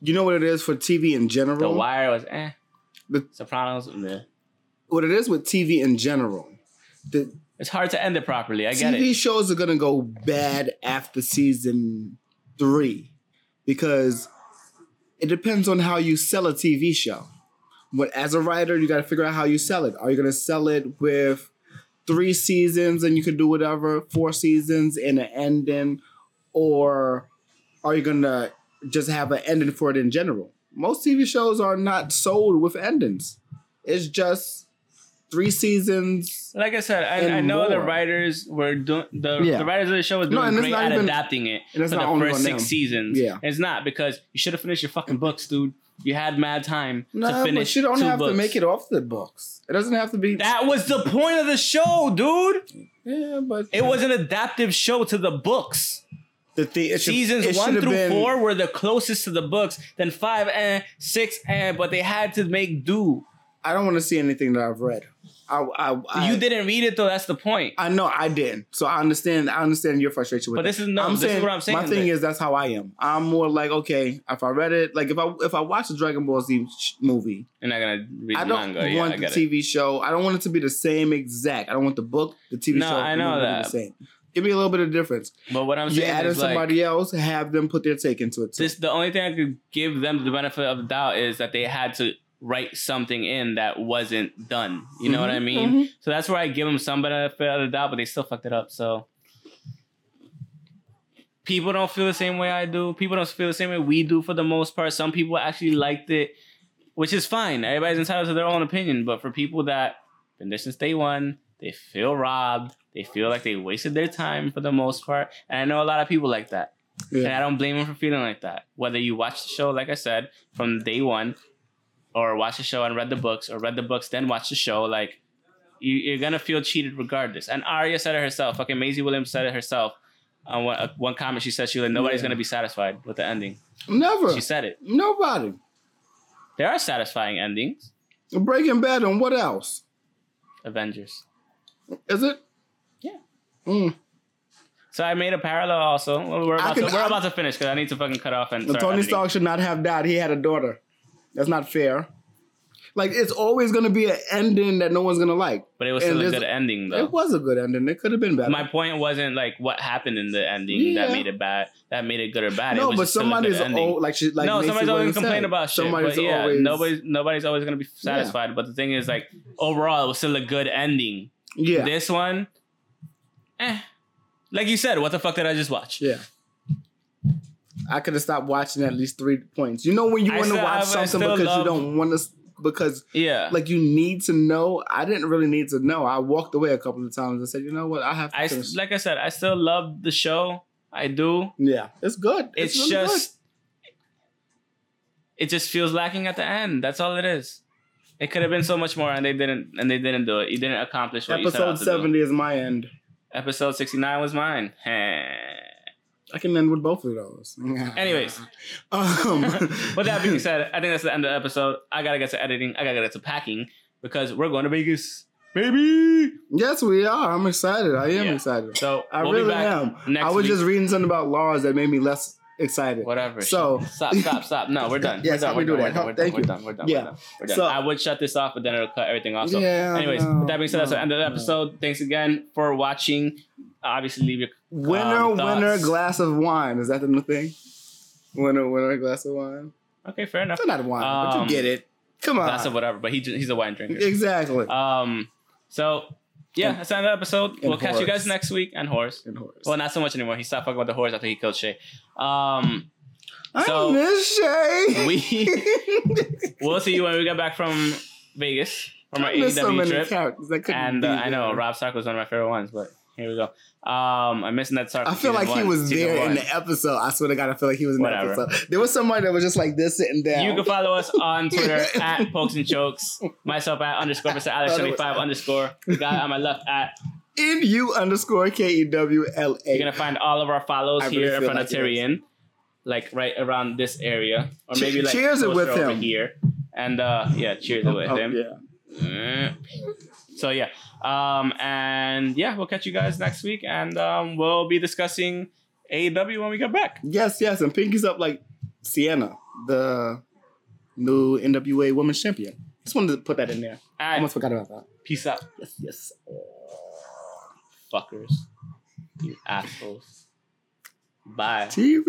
you know what it is for TV in general. The Wire was eh. The- Sopranos, meh. what it is with TV in general. The It's hard to end it properly. I get TV it. shows are gonna go bad after season three because it depends on how you sell a TV show. But as a writer, you got to figure out how you sell it. Are you gonna sell it with three seasons and you can do whatever, four seasons and an ending, or are you gonna just have an ending for it in general? Most TV shows are not sold with endings. It's just three seasons. Like I said, I, I know the writers were doing the Yeah. the writers of the show was doing and it's great at even- adapting it for not the first six them. seasons. Yeah. it's not because you should have finished your fucking books, dude. You had mad time No, to finish. but you don't have books. to make it off the books. It doesn't have to be. That was the point of the show, dude. yeah, but It was an adaptive show to the books. the. It should, Seasons one through been, four were the closest to the books. Then five and six and but they had to make do. I don't want to see anything that I've read. I, I, I you didn't read it though. That's the point. I know I didn't, so I understand. I understand your frustration with. But this is no- this is what I'm saying, My thing that- is that's how I am. I'm more like okay, if I read it, like if I if I watch a Dragon Ball Z movie, You're not gonna read I the don't manga. Yeah, want I the get it. TV show. I don't want it to be the same exact. I don't want the book, the TV No, show. I know that. The same. Give me a little bit of difference. But what I'm You saying add in is like somebody else, have them put their take into it. Too. this. The only thing I could give them the benefit of the doubt is that they had to write something in that wasn't done. You know what I Mhm, mean? mhm. So that's where I give them some benefit of the doubt, but they still fucked it up. So people don't feel the same way I do. People don't feel the same way we do for the most part. Some people actually liked it, which is fine. Everybody's entitled to their own opinion. But for people that been there since day one, they feel robbed. They feel like they wasted their time for the most part. And I know a lot of people like that. And I don't blame them for feeling like that. Whether you watch the show, like I said, from day one, or watch the show and read the books, or read the books then watch the show, like you, you're gonna feel cheated regardless. And Arya said it herself. Fucking Maisie Williams said it herself. On one, uh, one comment, she said she was like, nobody's Yeah. gonna be satisfied with the ending. Never. She said it. Nobody. There are satisfying endings. Breaking Bad and what else? Avengers. Is it? Yeah. Mm. So I made a parallel also. We're about, can- to, we're about to finish because I need to fucking cut off and Tony. Stark should not have died. He had a daughter. That's not fair. Like it's always gonna be an ending that no one's gonna like. But it was And still a good ending though. It was a good ending. It could have been better. My point wasn't like what happened in the ending that made it bad, that made it good or bad. it no, was but just still a good somebody's old, like she, like no, somebody's always complain about shit. Somebody's but yeah, always, nobody's nobody's always gonna be satisfied. But the thing is, like overall, it was still a good ending. Yeah, This one, eh. Like you said, what the fuck did I just watch? yeah. I could have stopped watching at least three points. You know when you want to watch something because love- you don't want to because Yeah, like you need to know. I didn't really need to know. I walked away a couple of times and said, you know what, I have to I finish. like I said, I still love the show. I do. yeah, it's good. It's, really just, it just feels lacking at the end. That's all it is. It could have been so much more, and they didn't, and they didn't do it. You didn't accomplish good. what you set out Episode to do. seventy is my end. Episode 69 was mine. Heh. I can end with both of those. Anyways. *laughs* um, *laughs* With that being said, I think that's the end of the episode. I gotta get to editing. I gotta get to packing because we're going to Vegas, baby. yes, we are. I'm excited. I am Yeah. excited. So I we'll really be back am. next I was week. just reading something about laws that made me less excited. Whatever. So- *laughs* stop, stop, stop. No, we're done. *laughs* Yes, we're done. let me We're do done. We're done. Thank we're you. done. We're done. Yeah. We're done. We're done. So- I would shut this off, but then it'll cut everything off. So, Yeah, anyways, no, with that being said, that's the end of the no. episode. Thanks again for watching. Obviously, leave your Winner, Um, winner, glass of wine. Is that the new thing? Winner, winner, glass of wine. okay. Fair enough. It's not wine, but Um, you get it. Come on. Glass of whatever, but he, he's a wine drinker. exactly. Um. So yeah, that's the end of episode. And we'll catch you guys next week. And horse. And horse. Well, not so much anymore. He stopped fucking with the horse after he killed Shae. Um. I so- miss Shae. We- *laughs* We'll see you when we get back from Vegas from our I so AEW many trip. characters that couldn't And be uh, I know. Robb Stark was one of my favorite ones, but here we go. Um, I'm missing that Stark. I feel like he was there in the episode. I swear to God, I feel like he was in Whatever. the episode. There was somebody that was just like this sitting down. You can follow us on *laughs* Twitter at Pokes and Chokes. Myself at underscore Mr. Alex seventy five underscore. The guy on my left at. in you underscore K E W L You're gonna find all of our follows I really here in like of Tyrion, like right around this area, or Che- maybe like cheers it with him. here. And uh, yeah, cheers it with Oh, him. yeah. Mm. So yeah, um, and yeah, we'll catch you guys next week, and um, we'll be discussing AEW when we get back. Yes, yes, and pinkies up like Sienna, the new NWA Women's Champion. Just wanted to put that in there. I almost forgot about that. peace out, Yes, yes. fuckers, you assholes. Bye. TV.